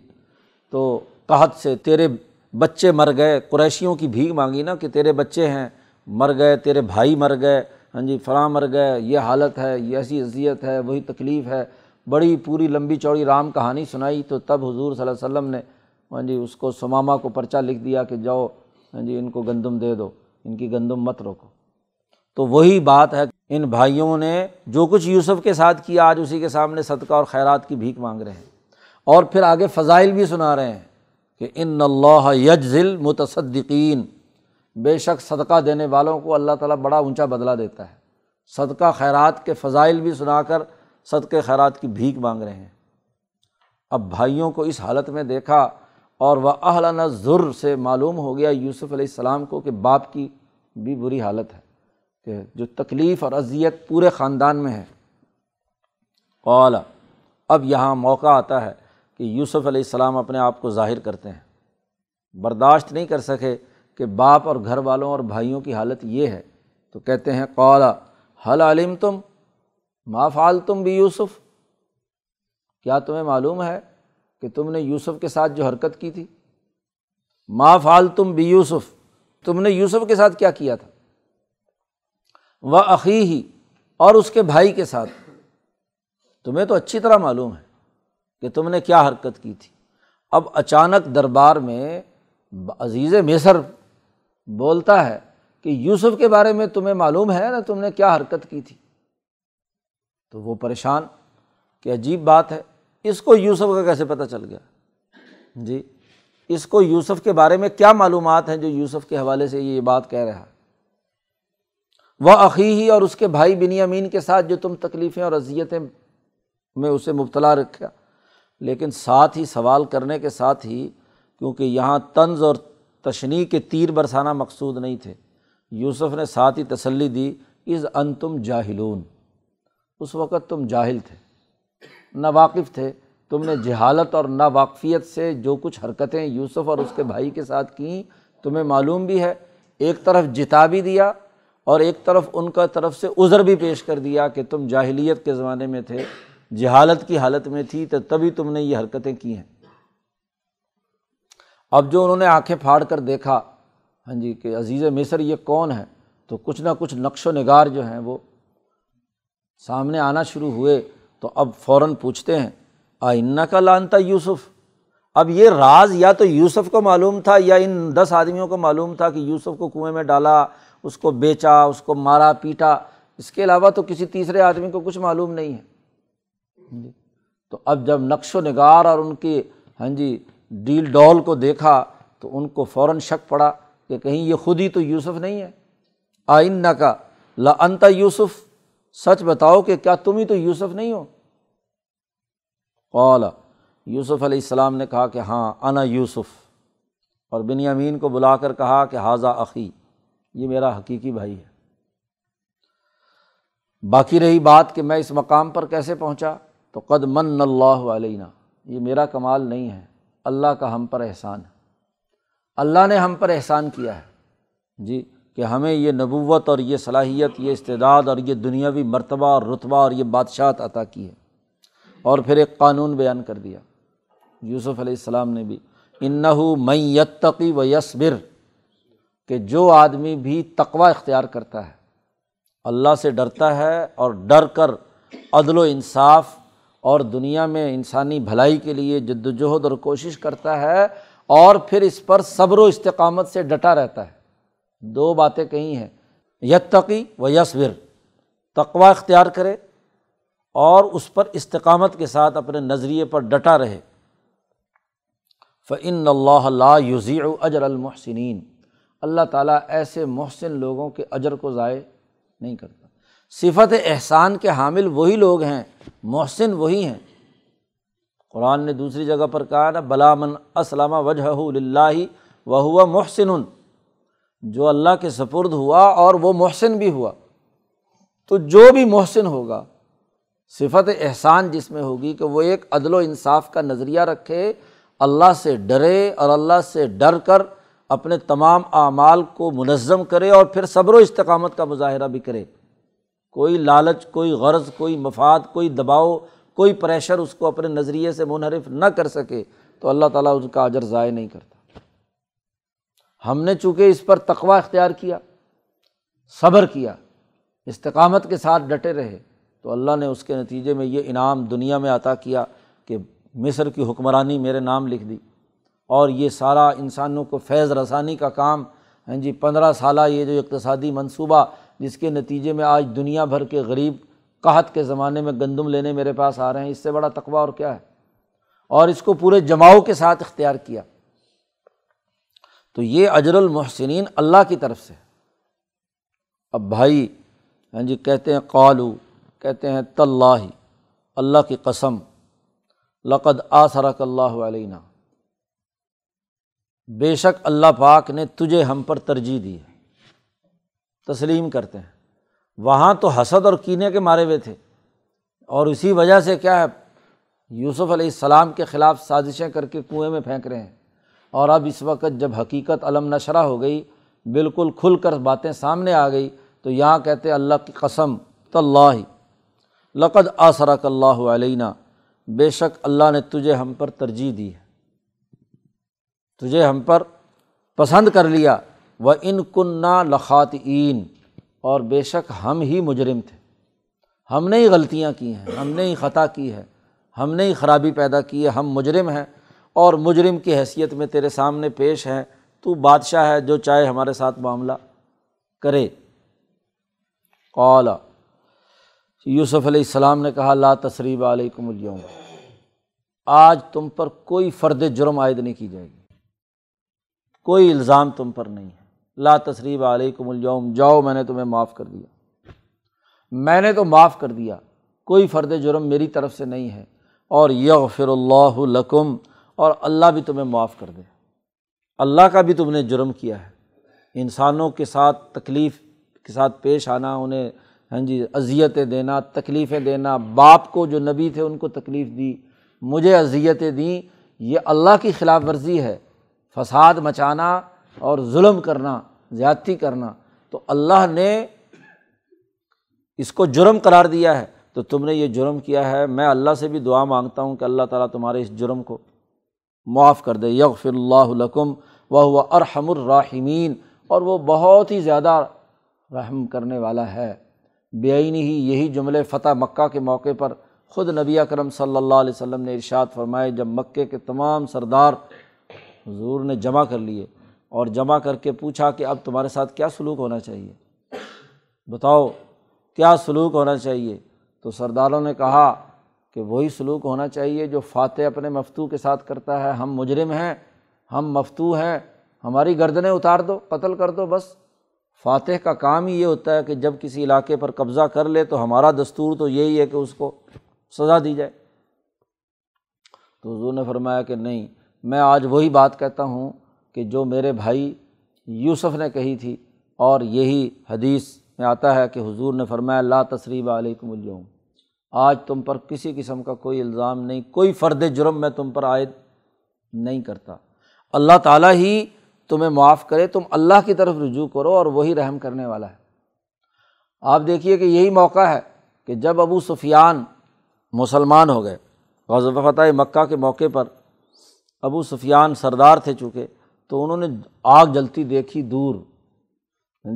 تو قحط سے تیرے بچے مر گئے، قریشیوں کی بھیگ مانگی نا کہ تیرے بچے ہیں، مر گئے، تیرے بھائی مر گئے ہاں جی فلاں مر گئے، یہ حالت ہے، یہ ایسی اذیت ہے، وہی تکلیف ہے۔ بڑی پوری لمبی چوڑی رام کہانی سنائی تو تب حضور صلی اللہ علیہ وسلم نے ہاں جی اس کو سماما کو پرچہ لکھ دیا کہ جاؤ ہاں جی ان کو گندم دے دو، ان کی گندم مت روکو۔ تو وہی بات ہے، ان بھائیوں نے جو کچھ یوسف کے ساتھ کیا، آج اسی کے سامنے صدقہ اور خیرات کی بھیک مانگ رہے ہیں۔ اور پھر آگے فضائل بھی سنا رہے ہیں کہ ان اللہ یجزل متصدقین۔ بے شک صدقہ دینے والوں کو اللہ تعالیٰ بڑا اونچا بدلا دیتا ہے۔ صدقہ خیرات کے فضائل بھی سنا کر صدقے خیرات کی بھیک مانگ رہے ہیں۔ اب بھائیوں کو اس حالت میں دیکھا اور وہ اہل ضر سے معلوم ہو گیا یوسف علیہ السلام کو کہ باپ کی بھی بری حالت ہے، کہ جو تکلیف اور اذیت پورے خاندان میں ہے۔ اولا اب یہاں موقع آتا ہے کہ یوسف علیہ السلام اپنے آپ کو ظاہر کرتے ہیں۔ برداشت نہیں کر سکے کہ باپ اور گھر والوں اور بھائیوں کی حالت یہ ہے۔ تو کہتے ہیں قولا حل علم تم ما فعال تم بھی یوسف کیا تمہیں معلوم ہے کہ تم نے یوسف کے ساتھ جو حرکت کی تھی؟ ما فعال تم بھی یوسف تم نے یوسف کے ساتھ کیا کیا تھا؟ و عقی ہی اور اس کے بھائی کے ساتھ۔ تمہیں تو اچھی طرح معلوم ہے کہ تم نے کیا حرکت کی تھی۔ اب اچانک دربار میں عزیز مصر بولتا ہے کہ یوسف کے بارے میں تمہیں معلوم ہے نا تم نے کیا حرکت کی تھی؟ تو وہ پریشان کہ عجیب بات ہے۔ اس کو یوسف کا کیسے پتہ چل گیا؟ جی اس کو یوسف کے بارے میں کیا معلومات ہیں جو یوسف کے حوالے سے یہ بات کہہ رہا ہے؟ وہ عقی اور اس کے بھائی بنی امین کے ساتھ جو تم تکلیفیں اور اذیتیں میں اسے مبتلا رکھا، لیکن ساتھ ہی سوال کرنے کے ساتھ ہی، کیونکہ یہاں طنز اور تشنی کے تیر برسانا مقصود نہیں تھے، یوسف نے ساتھ ہی تسلی دی از ان تم جاہلون۔ اس وقت تم جاہل تھے نا واقف تھے۔ تم نے جہالت اور نا واقفیت سے جو کچھ حرکتیں یوسف اور اس کے بھائی کے ساتھ کیں، تمہیں معلوم بھی ہے۔ ایک طرف جتا بھی دیا اور ایک طرف ان کا طرف سے عذر بھی پیش کر دیا کہ تم جاہلیت کے زمانے میں تھے، جہالت کی حالت میں تھی، تو تبھی تم نے یہ حرکتیں کی ہیں۔ اب جو انہوں نے آنکھیں پھاڑ کر دیکھا ہاں جی کہ عزیز مصر یہ کون ہے؟ تو کچھ نہ کچھ نقش و نگار جو ہیں وہ سامنے آنا شروع ہوئے تو اب فوراً پوچھتے ہیں، آئینہ کا لانتا یوسف؟ اب یہ راز یا تو یوسف کو معلوم تھا یا ان دس آدمیوں کو معلوم تھا کہ یوسف کو کنویں میں ڈالا، اس کو بیچا، اس کو مارا، پیٹا؟ اس کے علاوہ تو کسی تیسرے آدمی کو کچھ معلوم نہیں ہے۔ ہاں جی۔ تو اب جب نقش و نگار اور ان کی ہاں جی ڈیل ڈول کو دیکھا تو ان کو فوراً شک پڑا کہ کہیں یہ خود ہی تو یوسف نہیں ہے۔ آئین نہ کا لنتا یوسف؟ سچ بتاؤ کہ کیا تم ہی تو یوسف نہیں ہو؟ اولا یوسف علیہ السلام نے کہا کہ ہاں انا یوسف۔ اور بن امین کو بلا کر کہا کہ حاضہ عقی یہ میرا حقیقی بھائی ہے۔ باقی رہی بات کہ میں اس مقام پر کیسے پہنچا؟ تو قد من اللہ علیہ یہ میرا کمال نہیں ہے۔ اللہ کا ہم پر احسان ہے۔ اللہ نے ہم پر احسان کیا ہے۔ جی کہ ہمیں یہ نبوت اور یہ صلاحیت، یہ استعداد اور یہ دنیاوی مرتبہ اور رتبہ اور یہ بادشاہت عطا کی ہے۔ اور پھر ایک قانون بیان کر دیا۔ یوسف علیہ السلام نے بھی انّو دو باتیں کہیں ہیں۔ یتقی و یسور تقوا اختیار کرے اور اس پر استقامت کے ساتھ اپنے نظریے پر ڈٹا رہے۔ فعن اللہ یوزی اجر المحسنین اللہ تعالیٰ ایسے محسن لوگوں کے اجر کو ضائع نہیں کرتا۔ صفت احسان کے حامل وہی لوگ ہیں، محسن وہی ہیں۔ قرآن نے دوسری جگہ پر کہا نا بلامن اسلامہ وجہ اللہ و ہوا محسن۔ جو اللہ کے سپرد ہوا اور وہ محسن بھی ہوا۔ تو جو بھی محسن ہوگا، صفت احسان جس میں ہوگی کہ وہ ایک عدل و انصاف کا نظریہ رکھے، اللہ سے ڈرے اور اللہ سے ڈر کر اپنے تمام اعمال کو منظم کرے اور پھر صبر و استقامت کا مظاہرہ بھی کرے۔ کوئی لالچ، کوئی غرض، کوئی مفاد، کوئی دباؤ، کوئی پریشر اس کو اپنے نظریے سے منحرف نہ کر سکے تو اللہ تعالیٰ اس کا اجر ضائع نہیں کرتا۔ ہم نے چونکہ اس پر تقوا اختیار کیا، صبر کیا، استقامت کے ساتھ ڈٹے رہے، تو اللہ نے اس کے نتیجے میں یہ انعام دنیا میں عطا کیا کہ مصر کی حکمرانی میرے نام لکھ دی۔ اور یہ سارا انسانوں کو فیض رسانی کا کام ہاں جی پندرہ سالہ یہ جو اقتصادی منصوبہ جس کے نتیجے میں آج دنیا بھر کے غریب قحط کے زمانے میں گندم لینے میرے پاس آ رہے ہیں، اس سے بڑا تقوی اور کیا ہے؟ اور اس کو پورے جماؤ کے ساتھ اختیار کیا۔ تو یہ اجر المحسنین اللہ کی طرف سے اب بھائی ہاں جی کہتے ہیں قالو، کہتے ہیں طلّہ اللہ کی قسم، لقد آسرک اللہ علینہ بے شک اللہ پاک نے تجھے ہم پر ترجیح دی ہے۔ تسلیم کرتے ہیں۔ وہاں تو حسد اور کینے کے مارے ہوئے تھے۔ اور اسی وجہ سے کیا ہے، یوسف علیہ السلام کے خلاف سازشیں کر کے کنویں میں پھینک رہے ہیں۔ اور اب اس وقت جب حقیقت علم نشرہ ہو گئی، بالکل کھل کر باتیں سامنے آ گئی، تو یہاں کہتے اللہ کی قسم تو اللہ لقد آسرک اللہ علینہ بے شک اللہ نے تجھے ہم پر ترجیح دی ہے۔ تجھے ہم پر پسند کر لیا۔ و ان کنہ لخاتین اور بے شک ہم ہی مجرم تھے۔ ہم نے ہی غلطیاں کی ہیں، ہم نے ہی خطا کی ہے۔ ہم نے ہی خرابی پیدا کی ہے، ہم مجرم ہیں۔ اور مجرم کی حیثیت میں تیرے سامنے پیش ہے تو بادشاہ ہے جو چاہے ہمارے ساتھ معاملہ کرے۔ قالا، یوسف علیہ السلام نے کہا، لا تصریب علیکم اليوم۔ آج تم پر کوئی فرد جرم عائد نہیں کی جائے گی۔ کوئی الزام تم پر نہیں ہے۔ لا تصریب علیکم اليوم۔ جاؤ، میں نے تمہیں معاف کر دیا۔ میں نے تو معاف کر دیا۔ کوئی فرد جرم میری طرف سے نہیں ہے۔ اور یغفر اللہ لکم اور اللہ بھی تمہیں معاف کر دے۔ اللہ کا بھی تم نے جرم کیا ہے۔ انسانوں کے ساتھ تکلیف کے ساتھ پیش آنا، انہیں ہاں جی اذیتیں دینا، تکلیفیں دینا، باپ کو جو نبی تھے ان کو تکلیف دی، مجھے اذیتیں دیں، یہ اللہ کی خلاف ورزی ہے۔ فساد مچانا اور ظلم کرنا، زیادتی کرنا۔ تو اللہ نے اس کو جرم قرار دیا ہے۔ تو تم نے یہ جرم کیا ہے۔ میں اللہ سے بھی دعا مانگتا ہوں کہ اللہ تعالیٰ تمہارے اس جرم کو معاف کر دے، یغفر اللہ لکم وہ ارحم الراحمین۔ اور وہ بہت ہی زیادہ رحم کرنے والا ہے۔ بے ہی یہی جملے فتح مکہ کے موقع پر خود نبی اکرم صلی اللہ علیہ وسلم نے ارشاد فرمائے، جب مکے کے تمام سردار حضور نے جمع کر لیے اور جمع کر کے پوچھا کہ اب تمہارے ساتھ کیا سلوک ہونا چاہیے؟ بتاؤ، کیا سلوک ہونا چاہیے؟ تو سرداروں نے کہا کہ وہی سلوک ہونا چاہیے جو فاتح اپنے مفتو کے ساتھ کرتا ہے۔ ہم مجرم ہیں، ہم مفتو ہیں، ہماری گردنیں اتار دو، قتل کر دو، بس۔ فاتح کا کام ہی یہ ہوتا ہے کہ جب کسی علاقے پر قبضہ کر لے تو ہمارا دستور تو یہی ہے کہ اس کو سزا دی جائے۔ تو حضور نے فرمایا کہ نہیں، میں آج وہی بات کہتا ہوں کہ جو میرے بھائی یوسف نے کہی تھی اور یہی حدیث میں آتا ہے کہ حضور نے فرمایا، لا تصریب علیکم اليوم۔ آج تم پر کسی قسم کا کوئی الزام نہیں، کوئی فرد جرم میں تم پر عائد نہیں کرتا۔ اللہ تعالیٰ ہی تمہیں معاف کرے، تم اللہ کی طرف رجوع کرو اور وہی رحم کرنے والا ہے۔ آپ دیکھیے کہ یہی موقع ہے کہ جب ابو سفیان مسلمان ہو گئے غزب فتح مکہ کے موقع پر ابو سفیان سردار تھے چونکہ، تو انہوں نے آگ جلتی دیکھی دور۔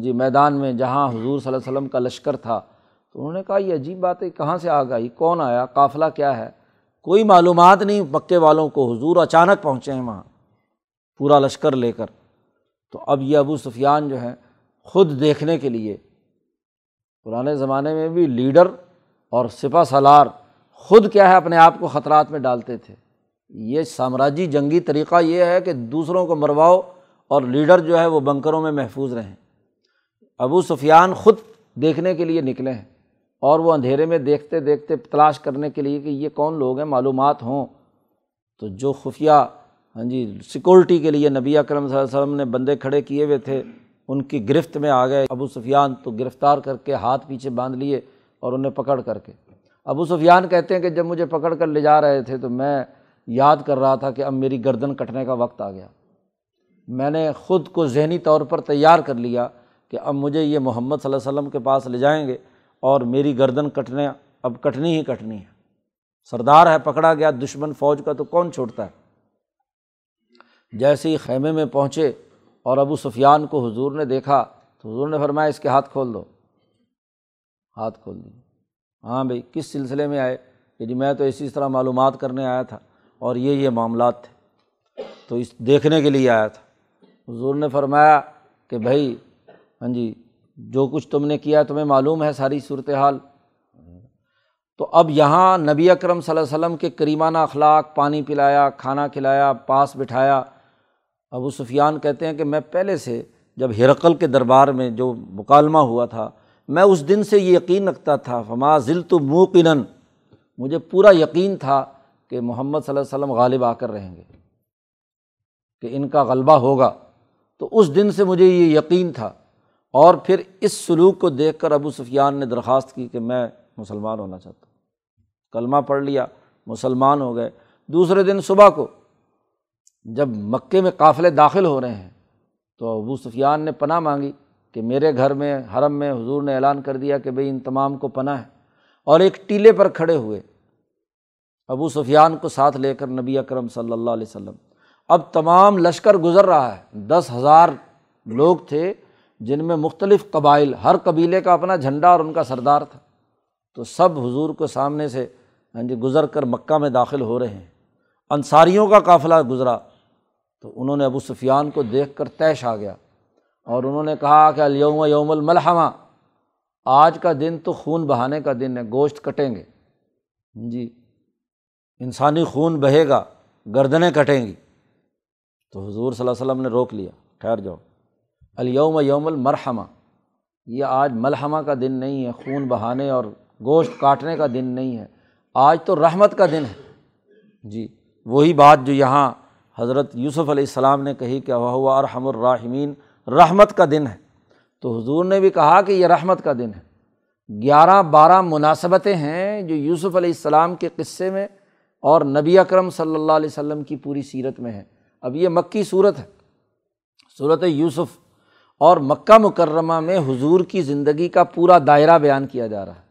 جی میدان میں جہاں حضور صلی اللہ علیہ وسلم کا لشکر تھا تو انہوں نے کہا، یہ عجیب بات ہے، کہاں سے آگ آئی کون آیا؟ قافلہ کیا ہے؟ کوئی معلومات نہیں، مکے والوں کو حضور اچانک پہنچے ہیں وہاں، پورا لشکر لے کر۔ تو اب یہ ابو سفیان جو ہیں، خود دیکھنے کے لیے، پرانے زمانے میں بھی لیڈر اور سپا سالار خود کیا ہے، اپنے آپ کو خطرات میں ڈالتے تھے۔ یہ سامراجی جنگی طریقہ یہ ہے کہ دوسروں کو مرواؤ اور لیڈر جو ہے، وہ بنکروں میں محفوظ رہیں۔ ابو سفیان خود دیکھنے کے لیے نکلے ہیں۔ اور وہ اندھیرے میں دیکھتے دیکھتے تلاش کرنے کے لیے کہ یہ کون لوگ ہیں، معلومات ہوں۔ تو جو خفیہ ہاں جی سیکورٹی کے لیے نبی اکرم صلی اللہ علیہ وسلم نے بندے کھڑے کیے ہوئے تھے، ان کی گرفت میں آ گئے۔ ابو سفیان تو گرفتار کر کے ہاتھ پیچھے باندھ لیے اور انہیں پکڑ کر کے۔ ابو سفیان کہتے ہیں کہ جب مجھے پکڑ کر لے جا رہے تھے تو میں یاد کر رہا تھا کہ اب میری گردن کٹنے کا وقت آ گیا۔ میں نے خود کو ذہنی طور پر تیار کر لیا کہ اب مجھے یہ محمد صلی اللہ علیہ وسلم کے پاس لے جائیں گے۔ اور میری گردن کٹنے، اب کٹنی ہی کٹنی ہے۔ سردار ہے، پکڑا گیا، دشمن فوج کا، تو کون چھوڑتا ہے؟ جیسے ہی خیمے میں پہنچے اور ابو سفیان کو حضور نے دیکھا، تو حضور نے فرمایا، اس کے ہاتھ کھول دو۔ ہاتھ کھول دی۔ ہاں بھائی، کس سلسلے میں آئے؟ کہ جی میں تو اسی طرح معلومات کرنے آیا تھا اور یہ یہ معاملات تھے۔ تو اس دیکھنے کے لیے آیا تھا۔ حضور نے فرمایا کہ بھائی ہاں جی جو کچھ تم نے کیا تمہیں معلوم ہے ساری صورت حال تو اب یہاں نبی اکرم صلی اللہ علیہ وسلم کے کریمانہ اخلاق، پانی پلایا، کھانا کھلایا، پاس بٹھایا۔ ابو سفیان کہتے ہیں کہ میں پہلے سے جب ہرقل کے دربار میں جو مکالمہ ہوا تھا، میں اس دن سے یہ یقین رکھتا تھا، فما ذل تو موقن مجھے پورا یقین تھا کہ محمد صلی اللہ علیہ وسلم غالب آ کر رہیں گے، کہ ان کا غلبہ ہوگا۔ تو اس دن سے مجھے یہ یقین تھا۔ اور پھر اس سلوک کو دیکھ کر ابو سفیان نے درخواست کی کہ میں مسلمان ہونا چاہتا ہوں۔ کلمہ پڑھ لیا، مسلمان ہو گئے۔ دوسرے دن صبح کو جب مکے میں قافلے داخل ہو رہے ہیں، تو ابو سفیان نے پناہ مانگی کہ میرے گھر میں، حرم میں حضور نے اعلان کر دیا کہ بھائی ان تمام کو پناہ ہے۔ اور ایک ٹیلے پر کھڑے ہوئے ابو سفیان کو ساتھ لے کر نبی اکرم صلی اللہ علیہ وسلم۔ اب تمام لشکر گزر رہا ہے۔ دس ہزار لوگ تھے۔ جن میں مختلف قبائل، ہر قبیلے کا اپنا جھنڈا اور ان کا سردار تھا۔ تو سب حضور کو سامنے سے ہاں جی گزر کر مکہ میں داخل ہو رہے ہیں۔ انصاریوں کا قافلہ گزرا۔ تو انہوں نے ابو سفیان کو دیکھ کر طیش آ گیا۔ اور انہوں نے کہا کہ الیوم یوم الملحمہ، آج کا دن تو خون بہانے کا دن ہے، گوشت کٹیں گے۔ ہاں جی انسانی خون بہے گا، گردنیں کٹیں گی۔ تو حضور صلی اللہ علیہ وسلم نے روک لیا۔ ٹھہر جاؤ۔ الیوم یوم المرحمہ۔ یہ آج ملحمہ کا دن نہیں ہے، خون بہانے اور گوشت کاٹنے کا دن نہیں ہے۔ آج تو رحمت کا دن ہے۔ جی وہی بات جو یہاں حضرت یوسف علیہ السلام نے کہی کہ وہ ارحم الرحمین رحمت کا دن ہے۔ تو حضور نے بھی کہا کہ یہ رحمت کا دن ہے۔ گیارہ بارہ مناسبتیں ہیں جو یوسف علیہ السلام کے قصے میں اور نبی اکرم صلی اللہ علیہ وسلم کی پوری سیرت میں ہے اب یہ مکی صورت ہے۔ صورت یوسف اور مکہ مکرمہ میں حضور کی زندگی کا پورا دائرہ بیان کیا جا رہا ہے۔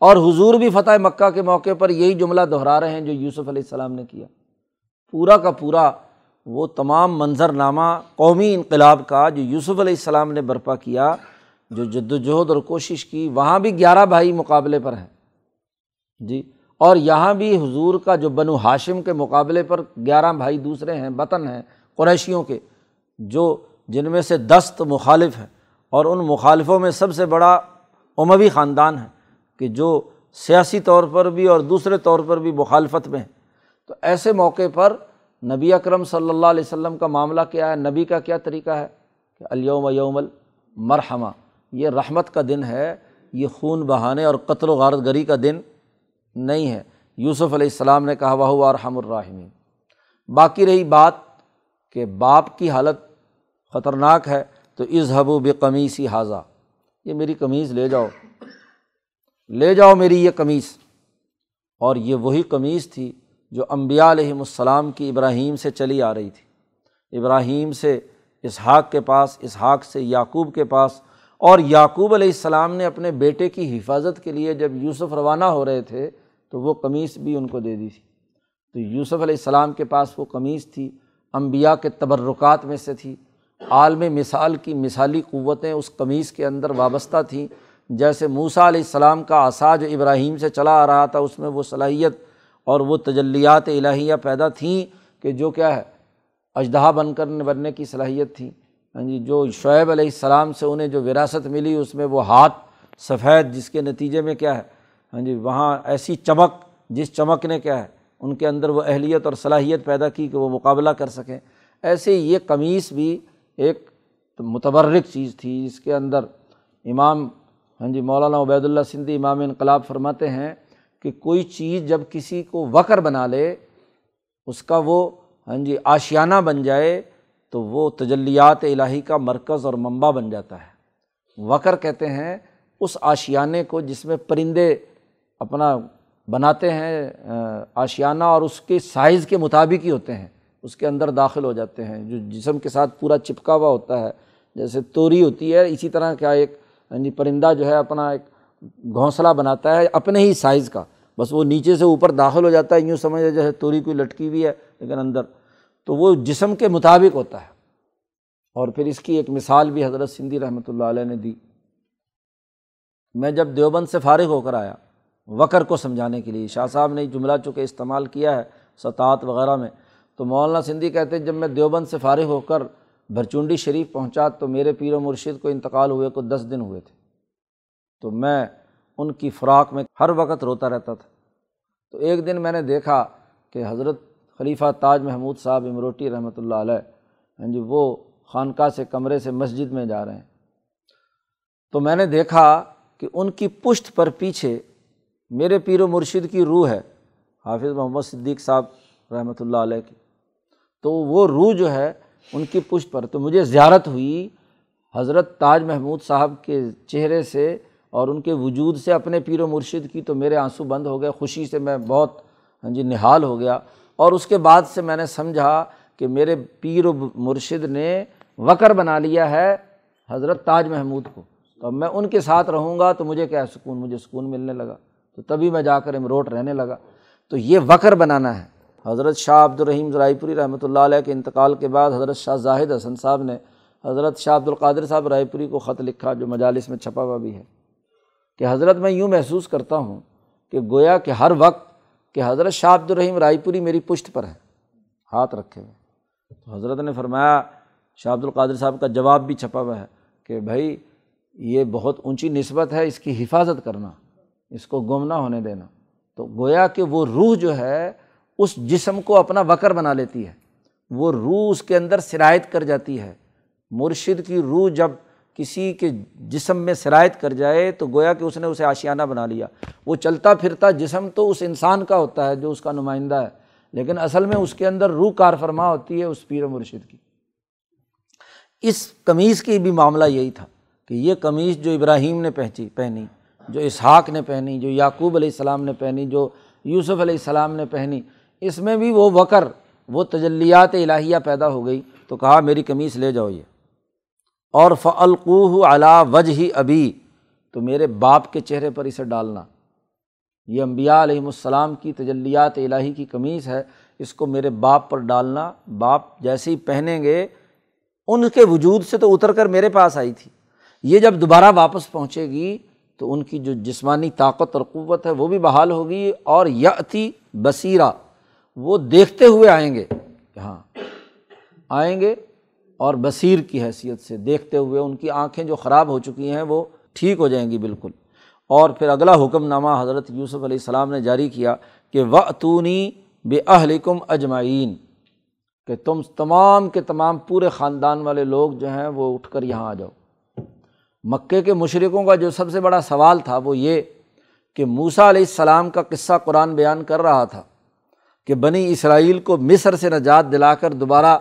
اور حضور بھی فتح مکہ کے موقع پر یہی جملہ دہرا رہے ہیں جو یوسف علیہ السلام نے کیا۔ پورا کا پورا وہ تمام منظر نامہ قومی انقلاب کا جو یوسف علیہ السلام نے برپا کیا، جو جد وجہد اور کوشش کی، وہاں بھی گیارہ بھائی مقابلے پر ہیں۔ جی اور یہاں بھی حضور کا جو بنو ہاشم کے مقابلے پر گیارہ بھائی دوسرے ہیں، وطن ہیں، قریشیوں کے، جو جن میں سے دست مخالف ہیں اور ان مخالفوں میں سب سے بڑا عموی خاندان ہے کہ جو سیاسی طور پر بھی اور دوسرے طور پر بھی مخالفت میں ہیں۔ تو ایسے موقع پر نبی اکرم صلی اللہ علیہ وسلم کا معاملہ کیا ہے؟ نبی کا کیا طریقہ ہے؟ کہ الیوم یوم المرحمہ، یہ رحمت کا دن ہے، یہ خون بہانے اور قتل و غارت گری کا دن نہیں ہے۔ یوسف علیہ السلام نے کہا وہ ارحم الرحمین باقی رہی بات کہ باپ کی حالت خطرناک ہے، تو اظہب و بے قمیصی حاضہ یہ میری قمیض لے جاؤ۔ لے جاؤ میری یہ قمیص۔ اور یہ وہی قمیض تھی جو امبیا علیہم السلام کی ابراہیم سے چلی آ رہی تھی۔ ابراہیم سے، اسحاق کے پاس، اسحاق سے یعقوب کے پاس۔ اور یعقوب علیہ السلام نے اپنے بیٹے کی حفاظت کے لیے جب یوسف روانہ ہو رہے تھے، تو وہ قمیص بھی ان کو دے دی تھی۔ تو یوسف علیہ السلام کے پاس وہ قمیص تھی امبیا کے تبرکات میں سے تھی۔ عالم مثال کی مثالی قوتیں اس قمیص کے اندر وابستہ تھیں۔ جیسے موسا علیہ السلام کا آسا جو ابراہیم سے چلا آ رہا تھا، اس میں وہ صلاحیت اور وہ تجلیات الہیہ پیدا تھیں کہ جو کیا ہے، اجدہا بن کر بننے کی صلاحیت تھی۔ ہاں جی جو شعیب علیہ السلام سے انہیں جو وراثت ملی، اس میں وہ ہاتھ سفید، جس کے نتیجے میں کیا ہے ہاں جی وہاں ایسی چمک، جس چمک نے کیا ہے، ان کے اندر وہ اہلیت اور صلاحیت پیدا کی کہ وہ مقابلہ کر سکیں۔ ایسے یہ قمیص بھی ایک متبرک چیز تھی جس کے اندر امام ہاں جی مولانا عبید اللہ سندھی امام انقلاب فرماتے ہیں کہ کوئی چیز جب کسی کو وکر بنا لے، اس کا وہ ہاں جی آشیانہ بن جائے، تو وہ تجلیات الہی کا مرکز اور منبع بن جاتا ہے۔ وکر کہتے ہیں اس آشیانے کو جس میں پرندے اپنا بناتے ہیں آشیانہ اور اس کے سائز کے مطابق ہی ہوتے ہیں۔ اس کے اندر داخل ہو جاتے ہیں، جو جسم کے ساتھ پورا چپکا ہوا ہوتا ہے، جیسے توری ہوتی ہے، اسی طرح کیا ایک ہاں جی پرندہ جو ہے اپنا ایک گھونسلہ بناتا ہے اپنے ہی سائز کا۔ بس وہ نیچے سے اوپر داخل ہو جاتا ہے، یوں سمجھ جیسے توری کوئی لٹکی ہوئی ہے، لیکن اندر۔ تو وہ جسم کے مطابق ہوتا ہے۔ اور پھر اس کی ایک مثال بھی حضرت سندھی رحمۃ اللہ علیہ نے دی۔ میں جب دیوبند سے فارغ ہو کر آیا، وکر کو سمجھانے کے لیے، شاہ صاحب نے جملہ چونکہ استعمال کیا ہے سطاعت وغیرہ میں تو مولانا سندھی کہتے جب میں دیوبند سے فارغ ہو کر بھرچونڈی شریف پہنچا تو میرے پیر و مرشد کو انتقال ہوئے، کو دس دن ہوئے تھے۔ تو میں ان کی فراق میں ہر وقت روتا رہتا تھا۔ تو ایک دن میں نے دیکھا کہ حضرت خلیفہ تاج محمود صاحب امروٹی رحمۃ اللہ علیہ ہاں جی وہ خانقاہ سے کمرے سے مسجد میں جا رہے ہیں۔ تو میں نے دیکھا کہ ان کی پشت پر پیچھے میرے پیر و مرشد کی روح ہے، حافظ محمد صدیق صاحب رحمۃ اللہ علیہ کی۔ تو وہ روح جو ہے ان کی پشت پر، تو مجھے زیارت ہوئی حضرت تاج محمود صاحب کے چہرے سے اور ان کے وجود سے اپنے پیر و مرشد کی تو میرے آنسو بند ہو گئے، خوشی سے میں بہت ہاں جی نہال ہو گیا۔ اور اس کے بعد سے میں نے سمجھا کہ میرے پیر و مرشد نے وکر بنا لیا ہے حضرت تاج محمود کو۔ تو اب میں ان کے ساتھ رہوں گا تو مجھے کیا سکون، مجھے سکون ملنے لگا۔ تو تبھی میں جا کر امروٹ رہنے لگا۔ تو یہ وکر بنانا ہے۔ حضرت شاہ عبد الرحیم ذرائع پوری رحمۃ اللہ علیہ کے انتقال کے بعد حضرت شاہ زاہد حسن صاحب نے حضرت شاہ عبد القادر صاحب رائے پوری کو خط لکھا جو مجالس میں چھپا ہوا بھی ہے کہ حضرت میں یوں محسوس کرتا ہوں کہ گویا کہ ہر وقت کہ حضرت شاہ عبد الرحیم رائے پوری میری پشت پر ہے ہاتھ رکھے ہوئے۔ تو حضرت نے فرمایا، شاہ عبد القادر صاحب کا جواب بھی چھپا ہوا ہے کہ بھائی، یہ بہت اونچی نسبت ہے، اس کی حفاظت کرنا، اس کو گم نہ ہونے دینا۔ تو گویا کہ وہ روح جو ہے اس جسم کو اپنا وکر بنا لیتی ہے۔ وہ روح اس کے اندر سرایت کر جاتی ہے۔ مرشد کی روح جب کسی کے جسم میں سرایت کر جائے تو گویا کہ اس نے اسے آشیانہ بنا لیا۔ وہ چلتا پھرتا جسم تو اس انسان کا ہوتا ہے جو اس کا نمائندہ ہے۔ لیکن اصل میں اس کے اندر روح کار فرما ہوتی ہے اس پیر مرشد کی۔ اس قمیض کی بھی معاملہ یہی تھا کہ یہ قمیض جو ابراہیم نے پہنچی، پہنی، جو اسحاق نے پہنی، جو یعقوب علیہ السلام نے پہنی، جو یوسف علیہ السلام نے پہنی اس میں بھی وہ وکر وہ تجلیات الہیہ پیدا ہو گئی تو کہا میری قمیص لے جاؤ یہ۔ اور فعلقوہ علا وجہ ہی ابھی تو میرے باپ کے چہرے پر اسے ڈالنا۔ یہ امبیا علیہم السلام کی تجلیات الہی کی قمیص ہے، اس کو میرے باپ پر ڈالنا۔ باپ جیسے ہی پہنیں گے، ان کے وجود سے تو اتر کر میرے پاس آئی تھی۔ یہ جب دوبارہ واپس پہنچے گی، تو ان کی جو جسمانی طاقت اور قوت ہے، وہ بھی بحال ہوگی۔ اور یتی بصیرہ وہ دیکھتے ہوئے آئیں گے ہاں آئیں گے اور بصیر کی حیثیت سے دیکھتے ہوئے ان کی آنکھیں جو خراب ہو چکی ہیں وہ ٹھیک ہو جائیں گی بالکل۔ اور پھر اگلا حکم نامہ حضرت یوسف علیہ السلام نے جاری کیا کہ و اتونی بے اہلکم اجمعین کہ تم تمام کے تمام پورے خاندان والے لوگ جو ہیں وہ اٹھ کر یہاں آ جاؤ۔ مکے کے مشرقوں کا جو سب سے بڑا سوال تھا وہ یہ کہ موسا علیہ السلام کا قصہ قرآن بیان کر رہا تھا۔ کہ بنی اسرائیل کو مصر سے نجات دلا کر دوبارہ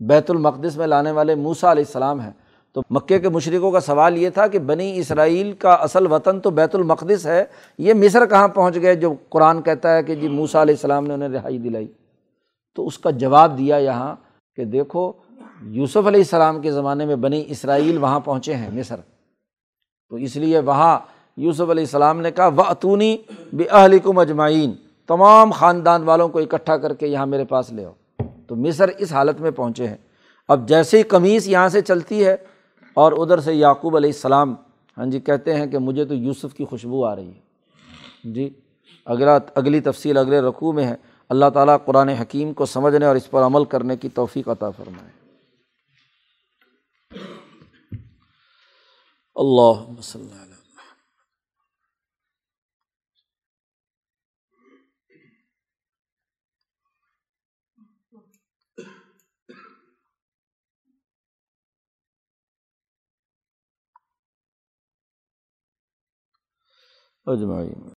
بیت المقدس میں لانے والے موسا علیہ السلام ہیں۔ تو مکے کے مشرقوں کا سوال یہ تھا کہ بنی اسرائیل کا اصل وطن تو بیت المقدس ہے، یہ مصر کہاں پہنچ گئے جو قرآن کہتا ہے کہ جی موسا علیہ السلام نے انہیں رہائی دلائی۔ تو اس کا جواب دیا یہاں کہ دیکھو، یوسف علیہ السلام کے زمانے میں بنی اسرائیل وہاں پہنچے ہیں، مصر۔ تو اس لیے وہاں یوسف علیہ السلام نے کہا و اتونی اہل کو مجمعین تمام خاندان والوں کو اکٹھا کر کے یہاں میرے پاس لے آؤ۔ تو مصر اس حالت میں پہنچے ہیں۔ اب جیسے ہی قمیص یہاں سے چلتی ہے اور ادھر سے یعقوب علیہ السلام ہاں جی کہتے ہیں کہ مجھے تو یوسف کی خوشبو آ رہی ہے۔ جی اگلا، اگلی تفصیل اگلے رقوع میں ہے۔ اللہ تعالیٰ قرآن حکیم کو سمجھنے اور اس پر عمل کرنے کی توفیق عطا فرمائے۔ اللہ وسلم اجمعین